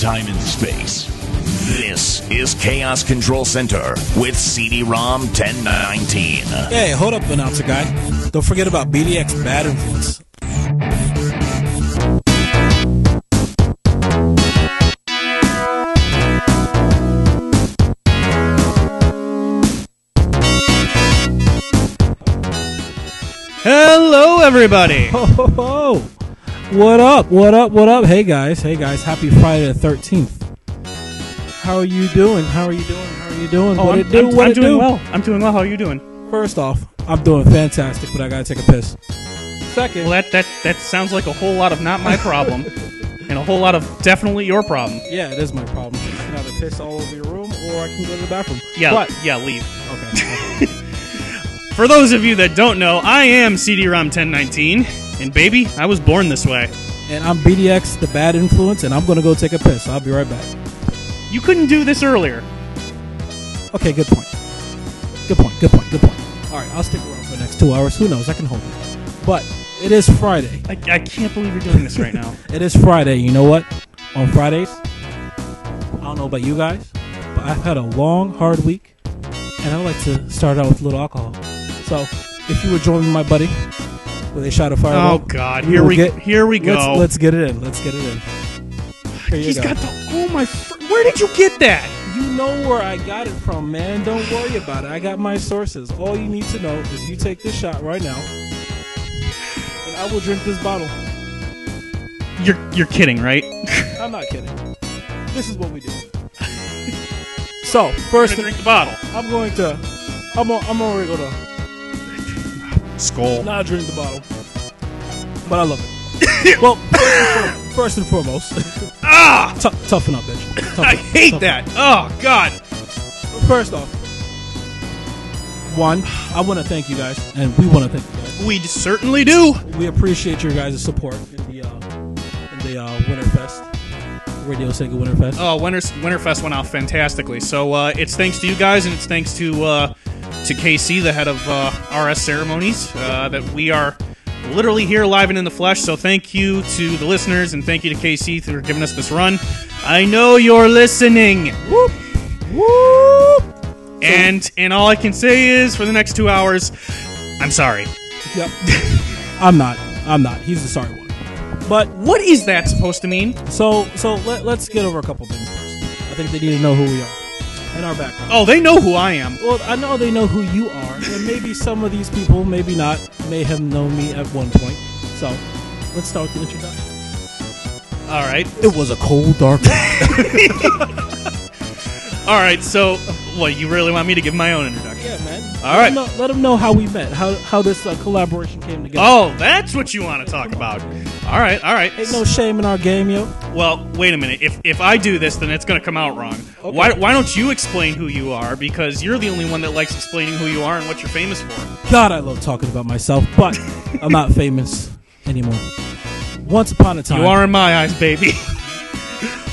time and space. This is Chaos Control Center with CD-ROM 1019. Hey, hold up, announcer guy. Don't forget about BDX Bad Influence. Hello, everybody. Ho, ho, ho. What up? What up? What up? Hey guys. Hey guys. Happy Friday the 13th. How are you doing? How are you doing? How are you doing? Oh, what I'm, it do? I'm- what I'm it doing do? well. I'm doing well. How are you doing? First off, I'm doing fantastic, but I gotta take a piss. Second, Well, that that that sounds like a whole lot of not my problem, and a whole lot of definitely your problem. yeah, it is my problem. You can either piss all over your room, or I can go to the bathroom. Yeah, But yeah. Leave. okay. For those of you that don't know, I am CD-ROM 1019, and baby, I was born this way. and I'm BDX, the bad influence, and I'm gonna go take a piss. I'll be right back. You couldn't do this earlier. Okay, good point. Good point. Good point. Good point. All right, I'll stick around for the next two hours. Who knows? I can hold it. But it is Friday. I, I can't believe you're doing this right now. It is Friday. You know what? On Fridays, I don't know about you guys, but I've had a long, hard week, and I like to start out with a little alcohol. So, if you would join me, my buddy a shot a fireball, Oh God, here will we get- here we go. Let's, let's get it in. Let's get it in. Here He's go. got the oh my. Fr- where did you get that? You know where I got it from, man. Don't worry about it. I got my sources. All you need to know is you take this shot right now, and I will drink this bottle. You're you're kidding, right? I'm not kidding. This is what we do. so You're first, gonna drink the bottle. I'm going to, I'm, on, I'm already going to Skull. not drink the bottle, but I love it. well, first and foremost, Ah, tou- toughen up, bitch. Toughen I up, hate toughen that. Oh God. First off, one, I want to thank you guys, and we want to thank you guys. We certainly do. We appreciate your guys' support in the uh, in the uh, Winterfest, Radio Sega Winterfest. Oh, Winter Winterfest went off fantastically. So uh, it's thanks to you guys, and it's thanks to uh, to KC, the head of uh, RS Ceremonies, uh, that we are literally here live and in the flesh. So thank you to the listeners, and thank you to KC for giving us this run. I know you're listening. Whoop, whoop. And and all I can say is for the next two hours, I'm sorry. Yep. I'm not. I'm not. He's the sorry one. But What is that supposed to mean? so so let, let's get over a couple things first. I think they need to know who we are and our background. Oh, they know who I am. Well, I know they know who you are, and maybe some of these people, maybe not, may have known me at one point. So let's start with the introduction. All right. It was a cold, dark. All right. So, what you really want me to give my own introduction? All let right. Them know, let them know how we met, how how this uh, collaboration came together. Oh, that's what you want to talk about. All right, all right. Ain't no shame in our game, yo. Well, wait a minute. If if I do this, then it's going to come out wrong. Why why don't you explain who you are? Because you're the only one that likes explaining who you are and what you're famous for. God, I love talking about myself, but I'm not famous anymore. Once upon a time, You are in my eyes, baby.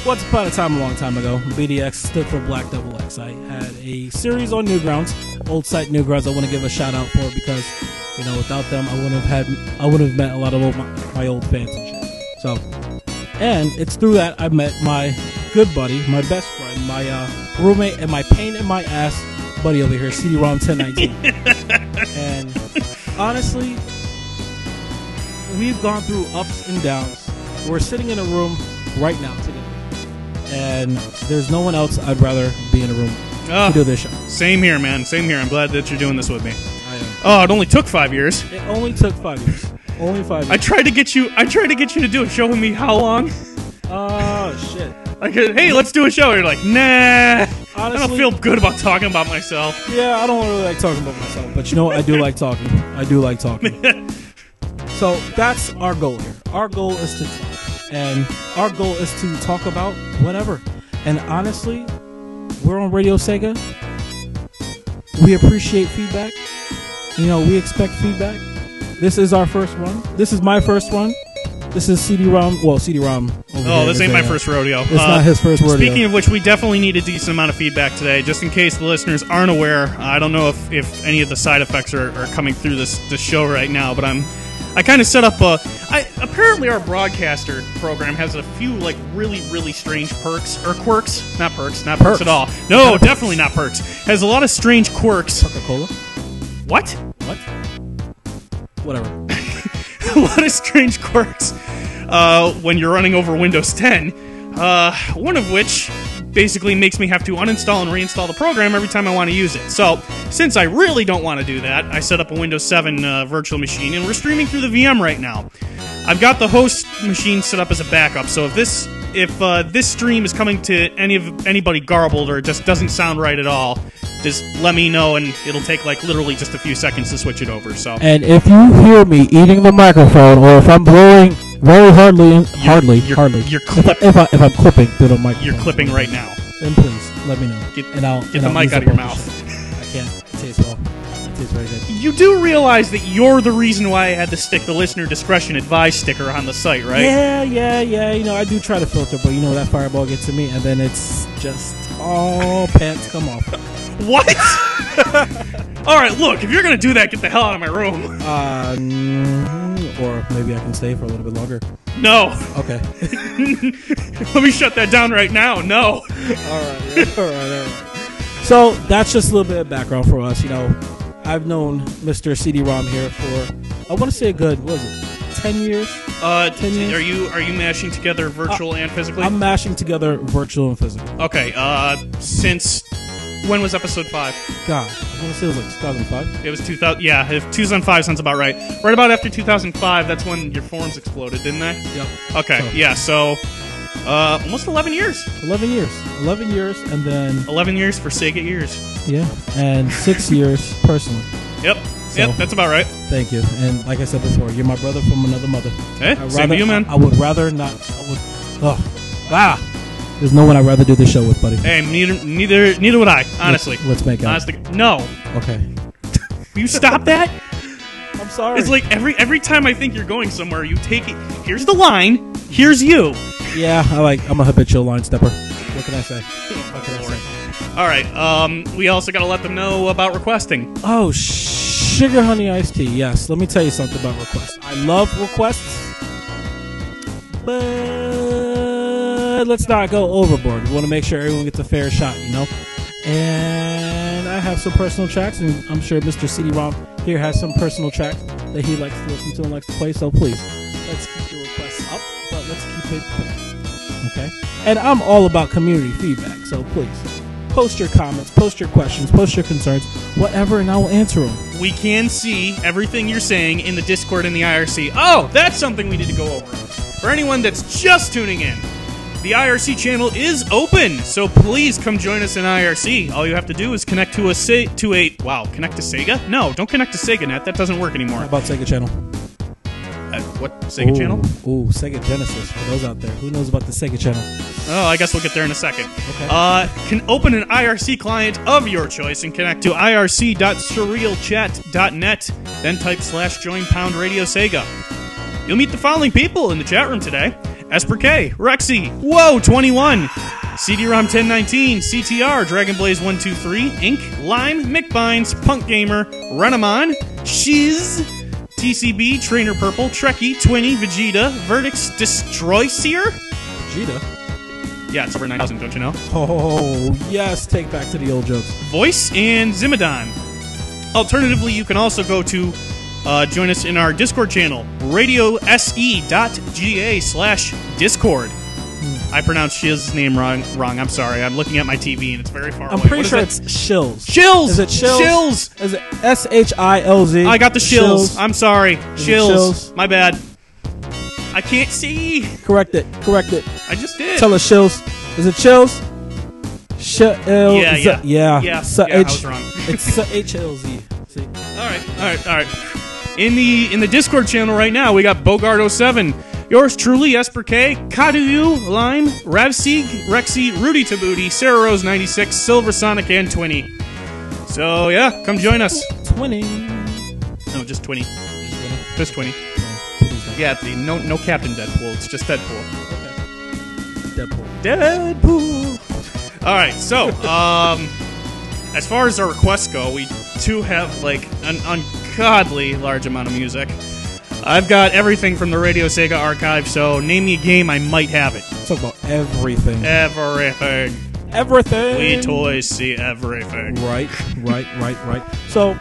Once upon a time, a long time ago, BDX stood for Black Double X. I had a series on Newgrounds, old site Newgrounds. I want to give a shout out for because, you know, without them, I wouldn't have had, I wouldn't have met a lot of old, my, my old fans and shit. So, and it's through that I met my good buddy, my best friend, my uh, roommate, and my pain in my ass buddy over here, CD-ROM 1019. and honestly, we've gone through ups and downs. We're sitting in a room right now together, and there's no one else I'd rather be in a room Ah, to do this show. same here, man. Same here. I'm glad that you're doing this with me. I am. Oh, it only took five years. It only took five years. Only five I tried to get you. I tried to get you to do it. Show me how long. oh shit. Like, hey, let's do a show. You're like, nah. Honestly, I don't feel good about talking about myself. Yeah, I don't really like talking about myself, but you know what? I do like talking. I do like talking. so that's our goal here. Our goal is to talk, and our goal is to talk about whatever. And honestly, we're on Radio Sega. We appreciate feedback. You know, we expect feedback. This is our first one. This is my first one. This is CD-ROM. Well, CD-ROM. Oh, this ain't my uh, first rodeo. It's not his first rodeo. Speaking of which, we definitely need a decent amount of feedback today, just in case the listeners aren't aware. I don't know if, if any of the side effects are, are coming through this this show right now, but I'm I kind of set up a. I apparently our broadcaster program has a few like really really strange perks or quirks, not perks, not perks, Perks. at all. No, definitely not perks. Has a lot of strange quirks. Coca-Cola. What? What? Whatever. a lot of strange quirks uh, when you're running over Windows 10. Uh, one of which basically makes me have to uninstall and reinstall the program every time I want to use it. So, since I really don't want to do that, I set up a Windows 7 uh, virtual machine, and we're streaming through the VM right now. I've got the host machine set up as a backup, so if this if uh, this stream is coming to any of anybody garbled or just doesn't sound right at all, just let me know, and it'll take like literally just a few seconds to switch it over. So. And if you hear me eating the microphone, or if I'm blowing very hardly, hardly, you're- hardly, you're if, I, clip- if, I, if I'm clipping through the microphone, You're clipping right now. Then please let me know. Get- and I'll get and the I'll mic out of your mouth. I can't. It tastes well. It tastes very good. You do realize that you're the reason why I had to stick the listener discretion advised sticker on the site, right? Yeah, yeah, yeah. You know, I do try to filter, but you know that fireball gets to me, and then it's just all pants come off. What? All right, look, if you're gonna do that, get the hell out of my room. Uh, mm, or maybe I can stay for a little bit longer. No, Okay. let me shut that down right now. No. all right, all right, all right. So that's just a little bit of background for us. You know, I've known Mr. CD-ROM here for I want to say a good what was it, ten years. Uh, Ten years? are you are you mashing together virtual and physically? I'm mashing together virtual and physical. okay. Uh, since when was episode five? God, I want to say it was like 2005. It was 2000. Yeah, if 2005 sounds about right. Right about after 2005, that's when your forums exploded, didn't they? Yep. Okay. So- Yeah. So, uh, almost 11 years. 11 years. 11 years, and then 11 years for Sega years. yeah, and six years personally. Yep. So Yep, that's about right. thank you. And like I said before, you're my brother from another mother. Hey, I'd same to you, man. I, I would rather not. I would. Oh, ah. There's no one I'd rather do this show with, buddy. Hey, neither, neither, neither would I. Honestly, let's make out. honestly, no. Okay. Will you stop that? I'm sorry. It's like every every time I think you're going somewhere, you take it. Here's the line. Here's you. yeah, I like. I'm a habitual line stepper. What can I say? What can I say? All right. Um, we also got to let them know about requesting. Oh, sugar honey iced tea. Yes. Let me tell you something about requests. I love requests, but let's not go overboard. We want to make sure everyone gets a fair shot, you know. And I have some personal tracks, and I'm sure Mr. CD-ROM here has some personal tracks that he likes to listen to and likes to play. So please, let's keep the requests up, but let's keep it quick. Okay. And I'm all about community feedback, so please post your comments, post your questions, post your concerns, whatever, and I will answer them. We can see everything you're saying in the Discord and the IRC. Oh, that's something we need to go over. For anyone that's just tuning in, the IRC channel is open, so please come join us in IRC. All you have to do is connect to a Se- to a wow, connect to Sega? No, don't connect to SegaNet. That doesn't work anymore. How about Sega Channel? Uh, what Sega Ooh, channel? Ooh, Sega Genesis. For those out there, who knows about the Sega Channel? Oh, I guess we'll get there in a second. Okay. Uh, can open an IRC client of your choice and connect to irc.surrealchat.net. Then type slash join pound radio Sega. You'll meet the following people in the chat room today: Esper K, Rexy, Whoa 21, CD-ROM 1019, CTR, Dragon Blaze 123, Inc, Lime, McBines, Punk Gamer, Renamon, Shiz, TCB, Trainer Purple, Trekkie, Twinny, Vegeta, Verdicts, Destroy Seer. Vegeta. Yeah, it's over 9000, don't you know? Oh, yes. Take back to the old jokes. Voice and Zimadon. Alternatively, you can also go to uh, join us in our Discord channel, radiose.ga slash Discord. I pronounced Shiz's name wrong. Wrong. I'm sorry. I'm looking at my TV and it's very far I'm away. pretty What is sure it? it's Shills. Shills. Is it Shills? Shills. Is it S H I L Z? I got the shills. I'm sorry. it Shills. shills? My bad. I can't see. Correct it. Correct it. I just did. Tell us Shills. Is it Chills? Sh L Yeah, Z- yeah. yeah. Yeah, S- yeah, I H- was wrong. it's S- H L Z. See. All right, all right, all right. In the in the Discord channel right now, we got Bogart07, yours truly, Esper K, Kaduyu, Lime, Ravseeg, Rexy, Rudy Tabuti, Sarah Rose 96, Silver Sonic, and Twinny. So yeah, come join us. Twenty. No, just Twinny. Just Twinny. Yeah. Yeah, the no no Captain Deadpool. It's just Deadpool. Deadpool. Deadpool. All right, so um, as far as our requests go, we do have like an ungodly large amount of music. I've got everything from the Radio Sega archive, so name me a game, I might have it. Talk about everything. Everything. everything. We toys see everything. Right, right, right, right. So,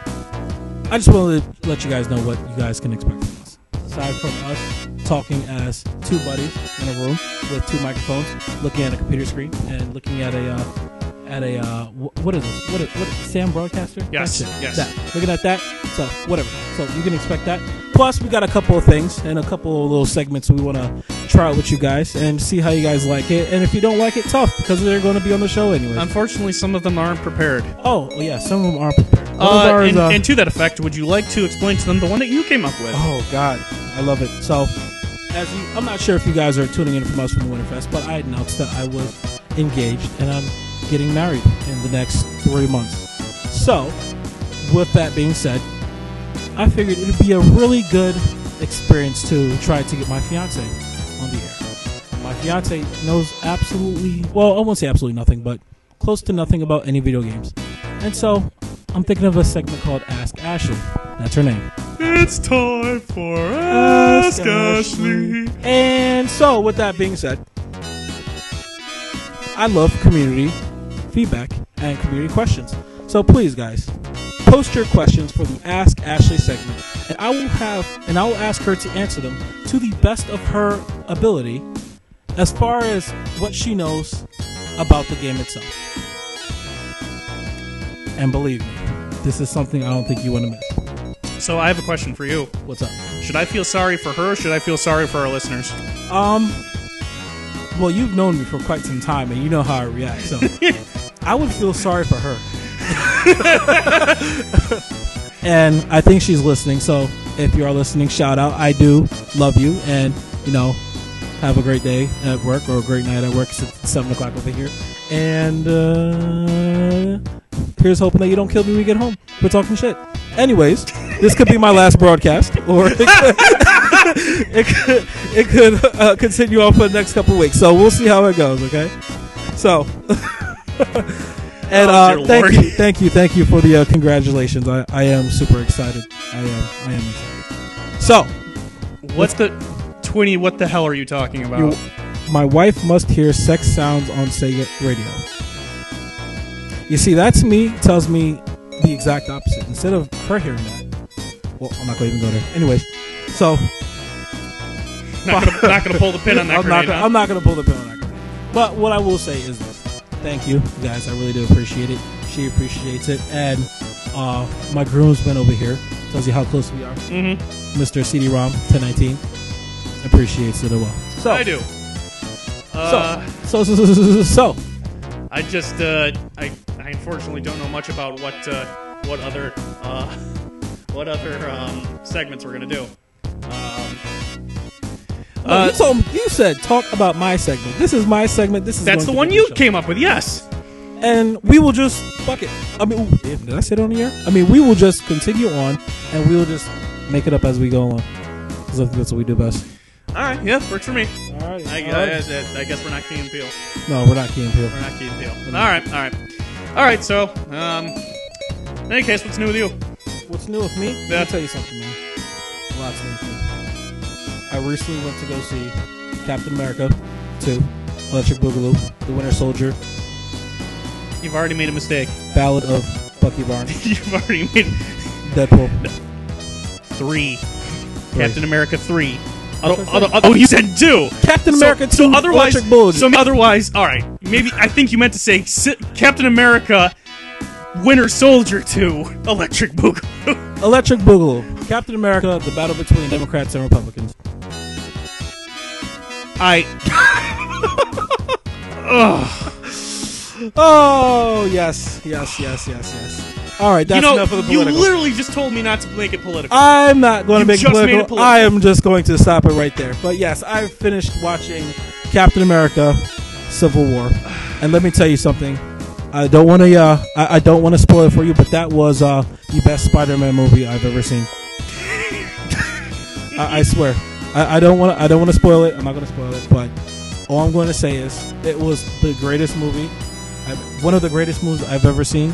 I just wanted to let you guys know what you guys can expect from us. Aside from us talking as two buddies in a room with two microphones, looking at a computer screen and looking at a uh, at a uh, what is this? What is, what is Sam Broadcaster? Yes, yes. That. Looking at that. So whatever. So you can expect that. Plus, we got a couple of things and a couple of little segments we want to try out with you guys and see how you guys like it. And if you don't like it, tough because they're going to be on the show anyway. Unfortunately, some of them aren't prepared. Oh, well, yeah, some of them aren't prepared. Uh, ours, and, uh, and to that effect, would you like to explain to them the one that you came up with? oh God, I love it. So, as you, I'm not sure if you guys are tuning in from us from the Winterfest, but I announced that I was engaged and I'm getting married in the next three months. So, with that being said, I figured it'd be a really good experience to try to get my fiance on the air. My fiance knows absolutely, well, I won't say absolutely nothing, but close to nothing about any video games. And so, I'm thinking of a segment called Ask Ashley. That's her name. It's time for Ask Ask Ashley. And so, with that being said, I love community feedback and community questions. So please, guys, post your questions for the Ask Ashley segment, and I will have and I will ask her to answer them to the best of her ability, as far as what she knows about the game itself. And believe me, this is something I don't think you want to miss. So I have a question for you. What's up? Should I feel sorry for her or should I feel sorry for our listeners? Um. Well, you've known me for quite some time, and you know how I react. So, I would feel sorry for her. and I think she's listening. So if you are listening, shout out. I do love you, and you know, have a great day at work or a great night at work. It's seven o'clock over here, and uh, here's hoping that you don't kill me when we get home. We're talking shit. Anyways, this could be my last broadcast, or it could, it could, it could uh, continue on for the next couple weeks. So we'll see how it goes. Okay, so. And Oh, uh, thank Lord. you, thank you, thank you for the uh, congratulations. I, I am super excited. I am, I am excited. So, What's the Twinny? What the hell are you talking about? you, my wife must hear sex sounds on Sega radio. You see, that to me tells me the exact opposite. Instead of her hearing that, well, I'm not going to even go there. Anyways, so not, gonna, not gonna pull the pin on that I'm not, gonna, huh? I'm not going to pull the pin on that grenade. But what I will say is this: thank you, guys. I really do appreciate it. She appreciates it, and uh, my groomsman over here tells you how close we are. Mhm. Mr. CD-ROM 1019 appreciates it as well. So I do. Uh, So, so, so, so, so, so, I just, uh, I, I unfortunately don't know much about what, uh, what other, uh, what other um, segments we're gonna do. Um, No, uh, you told you said talk about my segment. This is my segment. This is that's the one you show. came up with. Yes. and we will just fuck it. I mean, did I sit on the air? I mean, we will just continue on, and we will just make it up as we go along. Because I think that's what we do best. All right. Yeah, works for me. All right. I, I, I, I guess we're not Key and Peele. no, we're not Key and Peele. We're not Key and Peele. All right. All right. All right. So, um, in any case, what's new with you? What's new with me? Let Yeah. me tell you something, man. Lots new with me. I recently went to go see Captain America 2, Electric Boogaloo, The Winter Soldier, You've already made a mistake. Ballad of Bucky Barnes, You've already made Deadpool. three. Captain America three. That's Oh, what I oh, you said two. Captain So- America 2, So otherwise, Electric Boogaloo. so otherwise, all right. Maybe I think you meant to say Si- Captain America, Winter Soldier two, Electric Boogaloo. Electric Boogaloo. Captain America, the battle between Democrats and Republicans. I Oh, yes, yes, yes, yes, yes. All right, that's you know enough of the political. you literally just told me not to make it political. I'm not going to make it political. it political. I am just going to stop it right there. But yes, I finished watching Captain America: Civil War, and let me tell you something. I don't want to. Uh, I, I don't want to spoil it for you, but that was uh, the best Spider-Man movie I've ever seen. I, I swear. I, I don't want. I don't want to spoil it. I'm not going to spoil it. But all I'm going to say is it was the greatest movie. I've, one of the greatest movies I've ever seen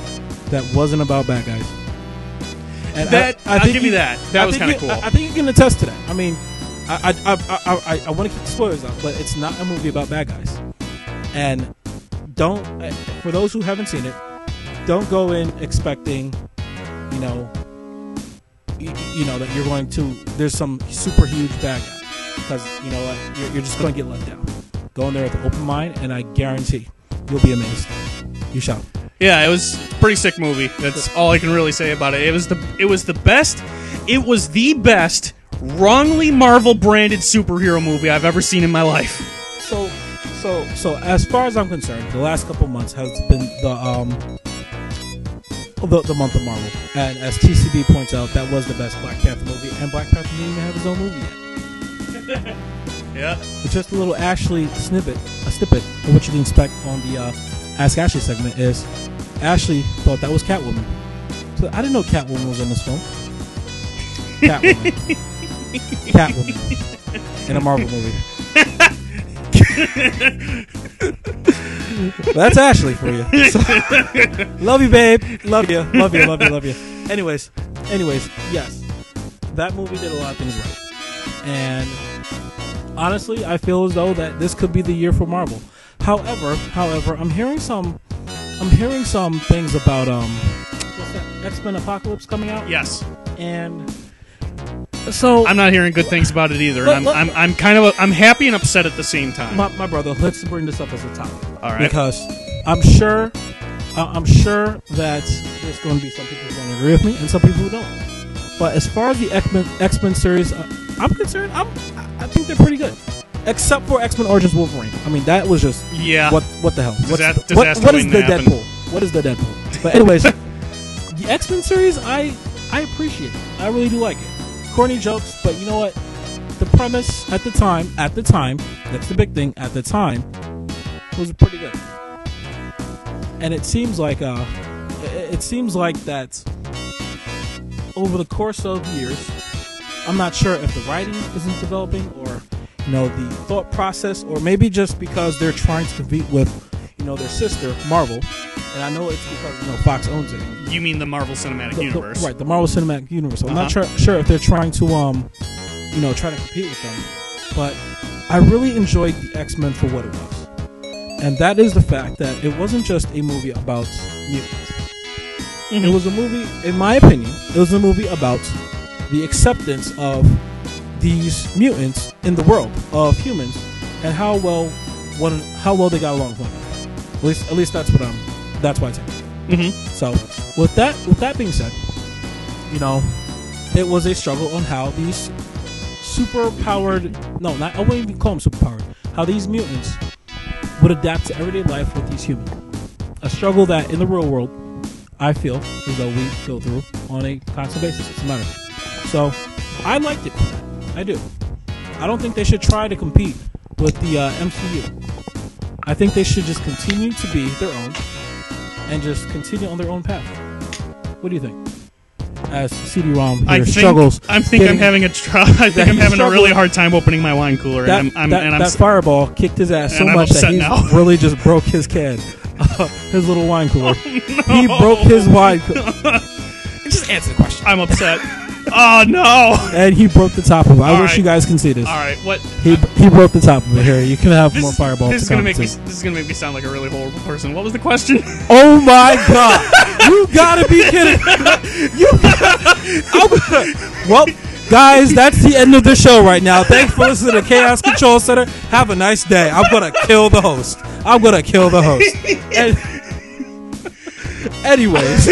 that wasn't about bad guys. And That- I'll give you that. That I was think kinda you- cool. I, I think you can attest to that. I mean, I I, I, I, I, I want to keep the spoilers out, but it's not a movie about bad guys. And don't, uh, for those who haven't seen it, don't go in expecting, you know, you, you know that you're going to. There's some super huge bad guy because you know what, you're, you're just going to get let down. Go in there with an open mind, and I guarantee you'll be amazed. You shall. Yeah, it was pretty sick movie. That's all I can really say about it. It was the it was the best. It was the best wrongly Marvel branded superhero movie I've ever seen in my life. So, so, as far as I'm concerned, the last couple months has been the um the, the month of Marvel, and as TCB points out, that was the best Black Panther movie, and Black Panther didn't even have his own movie yet. Yeah. But just a little Ashley snippet, a snippet of what you can expect on the uh, Ask Ashley segment is Ashley thought that was Catwoman. So I didn't know Catwoman was in this film. Catwoman. Catwoman. In a Marvel movie. That's Ashley for you. So- love you, babe. Love you. Love you. Love you. Love you. Anyways, anyways, yes, that movie did a lot of things right, and honestly, I feel as though that this could be the year for Marvel. However, however, I'm hearing some, I'm hearing some things about um, what's that X Men Apocalypse coming out, Yes. and so I'm not hearing good things about it either. Let- I'm, I'm I'm kind of I'm happy and upset at the same time. my, my brother, let's bring this up as a topic. All right. Because I'm sure, uh, I'm sure that there's going to be some people who don't agree with me and some people who don't. But as far as the X Men X Men series, uh, I'm concerned. I'm, I think they're pretty good, except for X Men Origins Wolverine. I mean, that was just Yeah. What what the hell? What's Disa- the- what, what is the happen. Deadpool? What is the Deadpool? But anyways, the X Men series, I I appreciate it. I really do like it. Corny jokes, but you know what? The premise at the time, at the time, that's the big thing. At the time, was pretty good. And it seems like uh, it seems like that over the course of years, I'm not sure if the writing isn't developing or you know the thought process, or maybe just because they're trying to compete with you know their sister Marvel. And I know it's because you know Fox owns it. You mean the Marvel Cinematic The- the- Universe? right? The Marvel Cinematic Universe. I'm Uh-huh. not sure, sure if they're trying to um, you know, try to compete with them, but I really enjoyed the X Men for what it was, and that is the fact that it wasn't just a movie about mutants. Mhm. It was a movie, in my opinion, it was a movie about the acceptance of these mutants in the world of humans and how well one how well they got along with one. At least, at least that's what I'm. That's why I take it. Mhm. So, with that, with that being said, you know, it was a struggle on how these super powered. No, not I wouldn't even call them super powered. How these mutants would adapt to everyday life with these humans. A struggle that in the real world, I feel as though we go through on a constant basis. It's a matter. So, I liked it. I do. I don't think they should try to compete with the uh, MCU. I think they should just continue to be their own and just continue on their own path. What do you think? As CD-ROM here I think struggles, I think I'm getting- having a tr- I think I'm having a really hard time opening my wine cooler, that, and I'm, I'm that, and I'm that s- fireball kicked his ass so and I'm much that upset he now. really just broke his can, his little wine cooler. Oh, he broke his wine, cooler. just answer the question. I'm upset. Oh no! And he broke the top of it. I All wish right. you guys can see this. All right, what? He he broke the top of it. Here, you can have more fireballs. this is to gonna make me. compensate. This is gonna make me sound like a really horrible person. What was the question? Oh my god! you gotta be kidding! You, I'm- well, guys, that's the end of the show right now. Thanks for listening to Chaos Control Center. Have a nice day. I'm gonna kill the host. I'm gonna kill the host. And, anyways,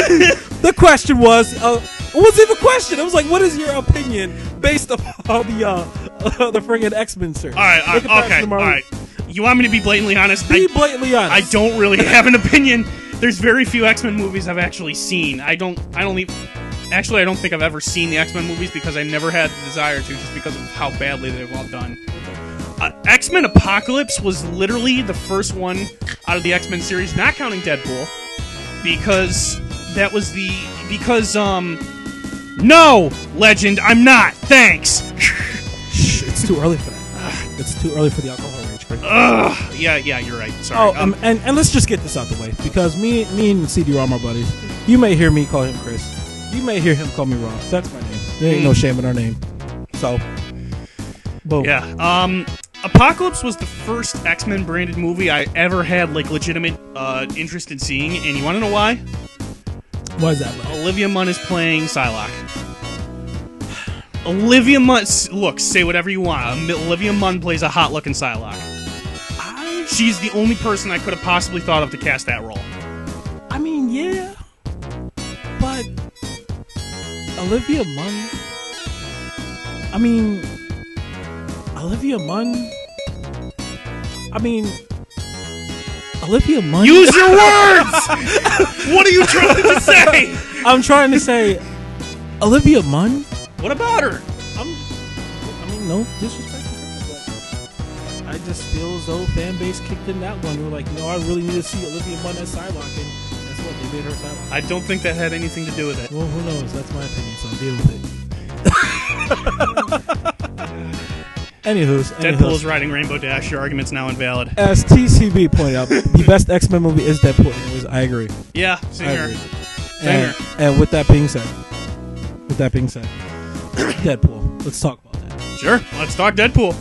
the question was. Uh, it wasn't even a question. It was like, what is your opinion based upon the uh, the friggin' X Men series? all right, all In okay, all right. You want me to be blatantly honest? Be I, blatantly honest. I don't really have an opinion. There's very few X Men movies I've actually seen. I don't. I don't even. Actually, I don't think I've ever seen the X Men movies because I never had the desire to, just because of how badly they've all done. Uh, X Men Apocalypse was literally the first one out of the X Men series, not counting Deadpool, because that was the because um. No, Legend, I'm not. Thanks. It's too early for that. It's too early for the alcohol rage. Craig. Ugh. Yeah, yeah, you're right. Sorry. Oh, um, and, and let's just get this out of the way because me, me and CD-ROM are buddies. You may hear me call him Chris. You may hear him call me Ron. That's my name. There ain't no shame in our name. So, boom. Yeah. Um, Apocalypse was the first X Men branded movie I ever had like legitimate uh, interest in seeing, and you want to know why? Why is that? buddy? Olivia Munn is playing Psylocke. Olivia Munn, look, say whatever you want. Um, Olivia Munn plays a hot looking Psylocke. I, She's the only person I could have possibly thought of to cast that role. I mean, yeah, but Olivia Munn. I mean, Olivia Munn. I mean, Olivia Munn. Use your words! what are you trying to say? I'm trying to say, Olivia Munn. What about her? I'm, I mean, no disrespect to her, but I just feel as though fan base kicked in that one. We're like, you know, I really need to see Olivia Munn as Psylocke, and that's what they made her Psylocke. I don't think that had anything to do with it. Well, who knows? That's my opinion, so deal with it. Anywho's, Deadpool is riding Rainbow Dash. Your argument's now invalid. As TCB pointed out, the best X Men movie is Deadpool. Anyways, I agree. Yeah, same I here. agree. Same And, and with that being said, with that being said, Deadpool. Let's talk about that. Sure, let's talk Deadpool.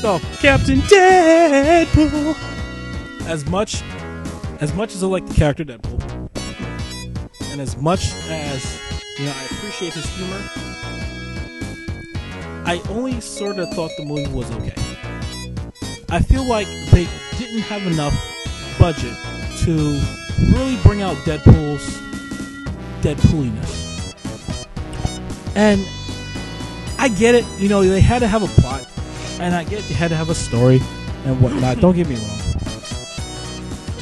So, Captain Deadpool. As much as much as I like the character Deadpool, and as much as you know, I appreciate his humor. I only sort of thought the movie was okay. I feel like they didn't have enough budget to really bring out Deadpool's Deadpooliness. And I get it, you know, they had to have a plot, and I get they had to have a story and whatnot. Don't get me wrong,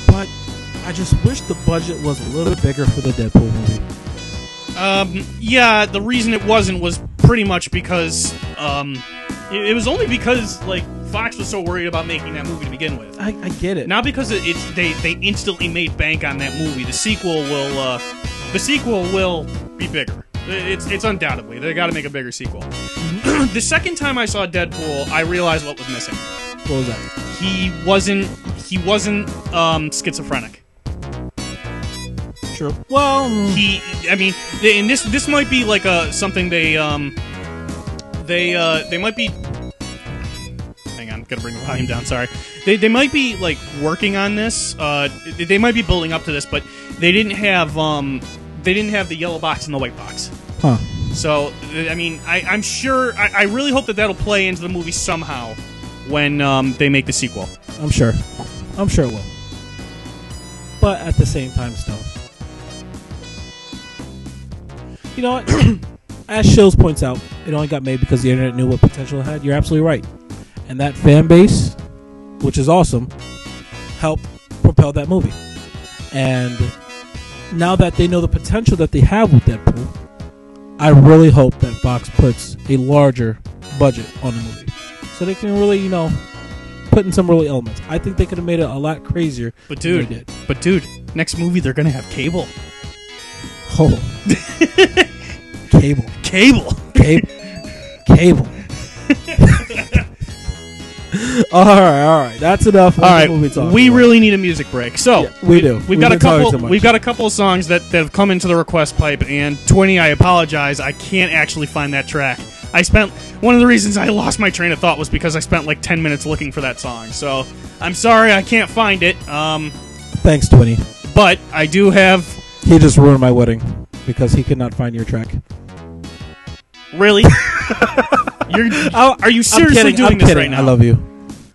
but I just wish the budget was a little bigger for the Deadpool movie. Um, yeah, the reason it wasn't was pretty much because um, it, it was only because like Fox was so worried about making that movie to begin with. I, I get it. Not because it, it's they they instantly made bank on that movie. The sequel will uh, the sequel will be bigger. It's it's undoubtedly they got to make a bigger sequel. the second time I saw Deadpool, I realized what was missing. what was that? He wasn't he wasn't um, schizophrenic. True. Well, he i mean they, and this this might be like a something they um they uh they might be hang on gotta bring the volume down sorry they, they might be like working on this uh they- they might be building up to this but they didn't have um they didn't have the yellow box and the white box huh? so i mean I, i'm sure I, I really hope that that'll play into the movie somehow when um they make the sequel I'm sure. I'm sure it will. But at the same time, still. You know what? As Shills points out, it only got made because the internet knew what potential it had. You're absolutely right. And that fan base, which is awesome, helped propel that movie. And now that they know the potential that they have with Deadpool, I really hope that Fox puts a larger budget on the movie. So they can really, you know, put in some really elements. I think they could have made it a lot crazier. but dude did. but dude next movie they're gonna have cable Oh. cable. cable Cable. cable. all right, all right. That's enough. All right, on right, the movie talk. we really need a music break. So Yeah, we do. We've We've got a couple. We've got a couple of songs that, that have come into the request pipe. And Twinny, I apologize. I can't actually find that track. I spent one of the reasons I lost my train of thought was because I spent like ten minutes looking for that song. So I'm sorry I can't find it. Um, Thanks, Twinny. but I do have. He just ruined my wedding because he could not find your track. Really, you're. Oh, Are you seriously kidding. doing I'm this kidding. right now? I love you.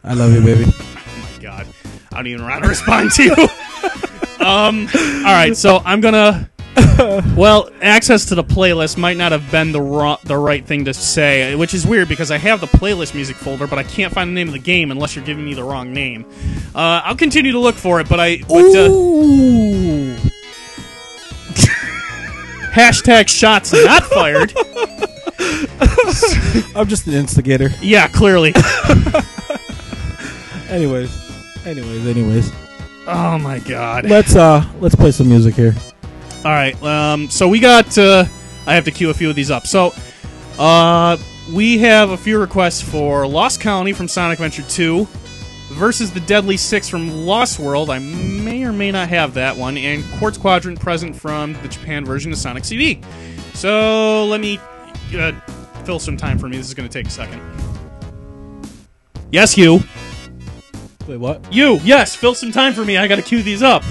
I love you, baby. Oh my god, I don't even know how to respond to you. um, all right, so I'm gonna. Well, access to the playlist might not have been the ro- the right thing to say, which is weird because I have the playlist music folder, but I can't find the name of the game unless you're giving me the wrong name. Uh, I'll continue to look for it, but I but uh, Ooh. hashtag shots not fired. I'm just an instigator. yeah, clearly. Anyways, anyways, anyways. Oh my god. Let's uh let's play some music here. All right. Um, so we got. Uh, I have to queue a few of these up. So, uh, we have a few requests for Lost Colony from Sonic Adventure 2 versus the Deadly Six from Lost World. I may or may not have that one, and Quartz Quadrant present from the Japan version of Sonic CD. So let me uh, fill some time for me. This is going to take a second. Yes, you. Wait, what? You. Yes, fill some time for me. I got to queue these up.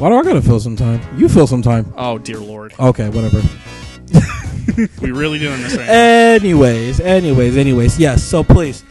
Why do I gotta fill some time? You fill some time. Oh dear lord, Okay, whatever. we really doing this right now? Anyways, anyways, anyways, yes. So please,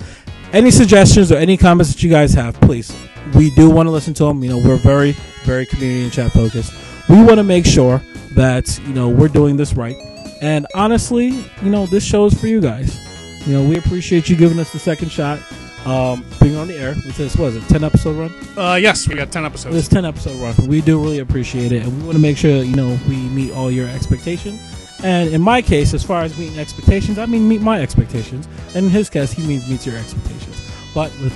any suggestions or any comments that you guys have, please. We do want to listen to them. You know, we're very, very community and chat focused. We want to make sure that you know we're doing this right. And honestly, you know, this show is for you guys. You know, we appreciate you giving us the second shot, um, being on the air with this. What is it? Ten episode run. Uh, yes, we got ten episodes. This 10 episode run. We do really appreciate it, and we want to make sure you know we meet all your expectations. And in my case, as far as meeting expectations, I mean meet my expectations. And in his case, he means meets your expectations. But with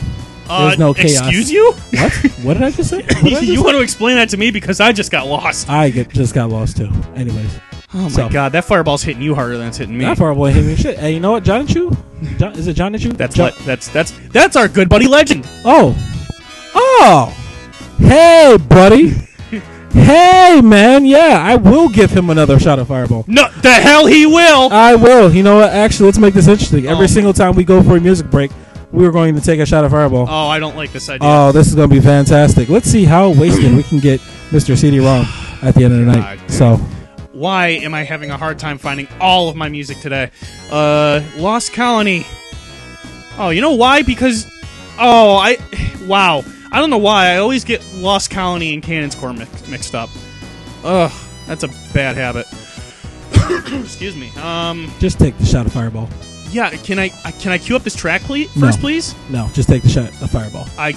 Uh, there's no chaos. Excuse you? what? What did I just say? I just you say? want to explain that to me because I just got lost. I get just got lost too. Anyways, Oh my So- god, that fireball's hitting you harder than it's hitting me. that fireball away hit me shit. Hey, you know what, John and Chu? John, is it John and Chu? That's John- le- that's that's that's our good buddy Legend. Oh, oh, hey, buddy. hey, man. Yeah, I will give him another shot of fireball. No, the hell he will. I will. You know what? Actually, let's make this interesting. Every Oh, single time we go for a music break, we are going to take a shot of Fireball. oh, I don't like this idea. Oh, this is going to be fantastic. Let's see how wasted we can get Mr. CD-ROM at the end of the God, night. dude. So, Why am I having a hard time finding all of my music today? Uh, Lost Colony. Oh, you know why? Because oh, I wow. I don't know why. I always get Lost Colony and Cannon's Core mix, mixed up. Ugh, that's a bad habit. Excuse me. Um, just take the shot of Fireball. yeah. Can I, I can I cue up this track, please? No. First, please. No, just take the shot of Fireball. I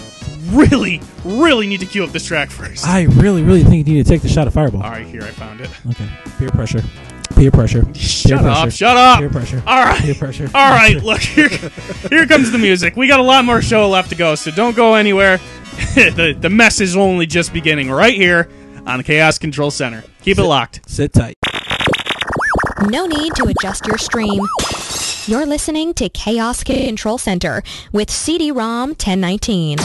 really, really need to cue up this track first. I really, really think you need to take the shot of Fireball. All right, here I found it. Okay, peer pressure. Peer pressure. Peer Shut pressure. up! Shut up! Peer pressure. All right. Peer pressure. All right, look here. Here comes the music. We got a lot more show left to go, so don't go anywhere. the the mess is only just beginning right here on the Chaos Control Center. Keep it locked. Sit tight. No need to adjust your stream. You're listening to Chaos Control Center with CD-ROM 1019.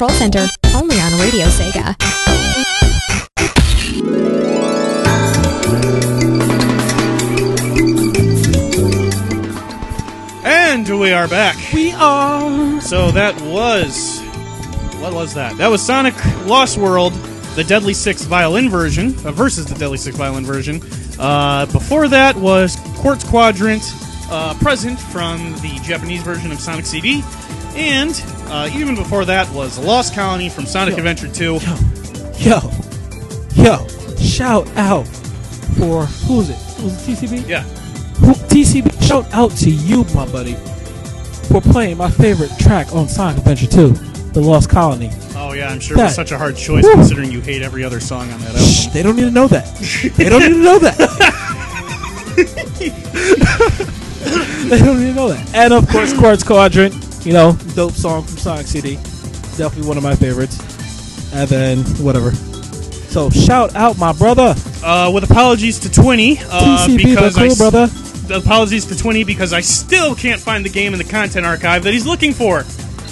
Control Center, only on Radio Sega. And we are back. We are. So that was what was that? That was Sonic Lost World, the Deadly Six violin version uh, versus the Deadly Six violin version. Uh, before that was Quartz Quadrant, uh, present from the Japanese version of Sonic CD, and uh, even before that was Lost Colony from Sonic Yo. Adventure 2. Yo, yo, yo, shout out for who is it? Was it TCB? Yeah, Who, TCB, shout out to you, my buddy, for playing my favorite track on Sonic Adventure 2, The Lost Colony. oh yeah, I'm sure it was such a hard choice Woo. considering you hate every other song on that Shh, album. they don't need to know that. They don't need to know that. they don't need to know that. And of course, Quartz Quadrant, you know, dope song from Sonic CD. Definitely one of my favorites. And then, whatever. So, shout out my brother, Uh, with apologies to Twinny, uh, TCB, the because I cool s- brother. apologies to Twinny because I still can't find the game in the content archive that he's looking for.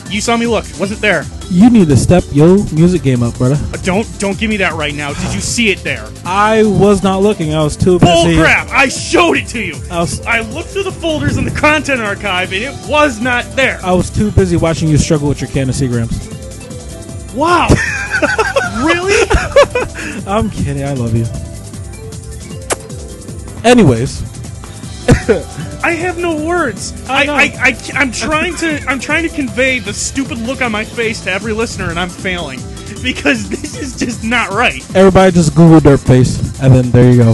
You saw me look, wasn't there. You need to step your music game up, brother. Uh, Don't don't give me that right now. Did you see it there? I was not looking. I was too Bull busy. crap! I showed it to you. I was, I looked through the folders in the content archive and it was not there. I was too busy watching you struggle with your can of Seagrams. Wow. really? I'm kidding. I love you. Anyways, I have no words. I, know. I, I, am trying to I'm trying to convey the stupid look on my face to every listener, and I'm failing because this is just not right. everybody just Google Dirt Face, and then there you go.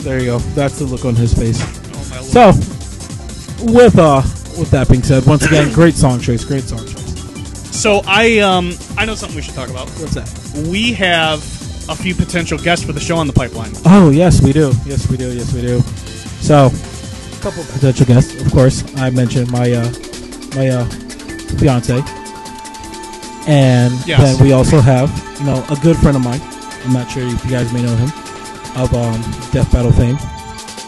there you go. That's the look on his face. Oh my lord. So, with uh, with that being said, once again, great song choice. Great song choice. So I um I know something we should talk about. What's that? We have a few potential guests for the show on the pipeline. Oh yes, we do. Yes, we do. Yes, we do. So, a couple of potential guests. Of course, I mentioned my uh, my uh, fiance, and Yes. then we also have you know a good friend of mine. I'm not sure if you guys may know him of um, Death Battle fame,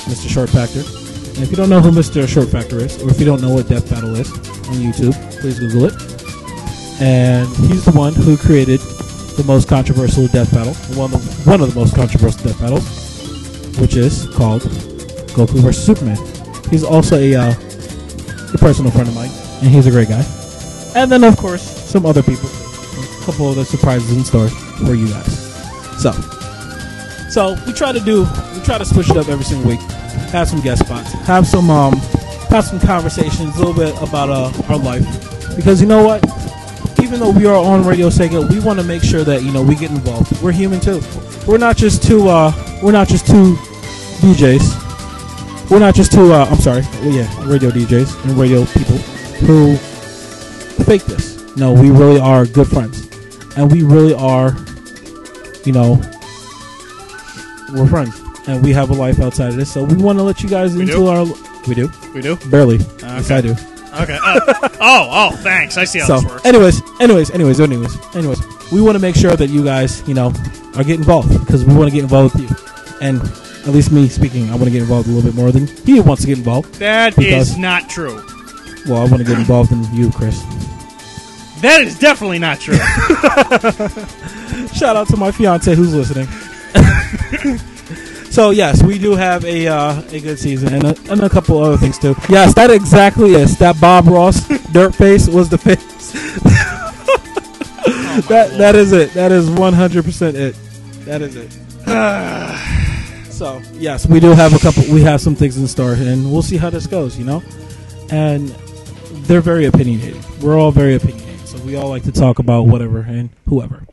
Mr. Short Factor. And if you don't know who Mr. Short Factor is, or if you don't know what Death Battle is on YouTube, please Google it. And he's the one who created the most controversial death battle, one of the, one of the most controversial death battles, which is called Goku vs Superman. He's also a, uh, a personal friend of mine, and he's a great guy. And then, of course, some other people, a couple other surprises in store for you guys. So, so we try to do, we try to switch it up every single week. Have some guest spots, have some, um, have some conversations, a little bit about uh, our life, because you know what? even though we are on Radio Sega, we want to make sure that you know we get involved. We're human too. We're not just two. Uh, we're not just two DJs. We're not just two. Uh, I'm sorry. Well, yeah, radio DJs and radio people who fake this. No, we really are good friends, and we really are. You know, we're friends, and we have a life outside of this. So we want to let you guys We into do? our. We do We do. barely. Yes, Okay. I do. Okay. Oh, oh, oh, thanks. I see how So, this works. anyways, anyways, anyways, anyways, anyways, we want to make sure that you guys, you know, are getting involved because we want to get involved with you. And at least me speaking, I want to get involved a little bit more than he wants to get involved. That Because- is not true. Well, I want to get involved in you, Chris. That is definitely not true. Shout out to my fiance who's listening. so yes, we do have a uh, a good season and a, and a couple other things too. Yes, that exactly is. That Bob Ross dirt face was the face. that that is it. That is one hundred percent it. That is it. so yes, we do have a couple. We have some things in store, and we'll see how this goes. You know, and they're very opinionated. We're all very opinionated, so we all like to talk about whatever and whoever.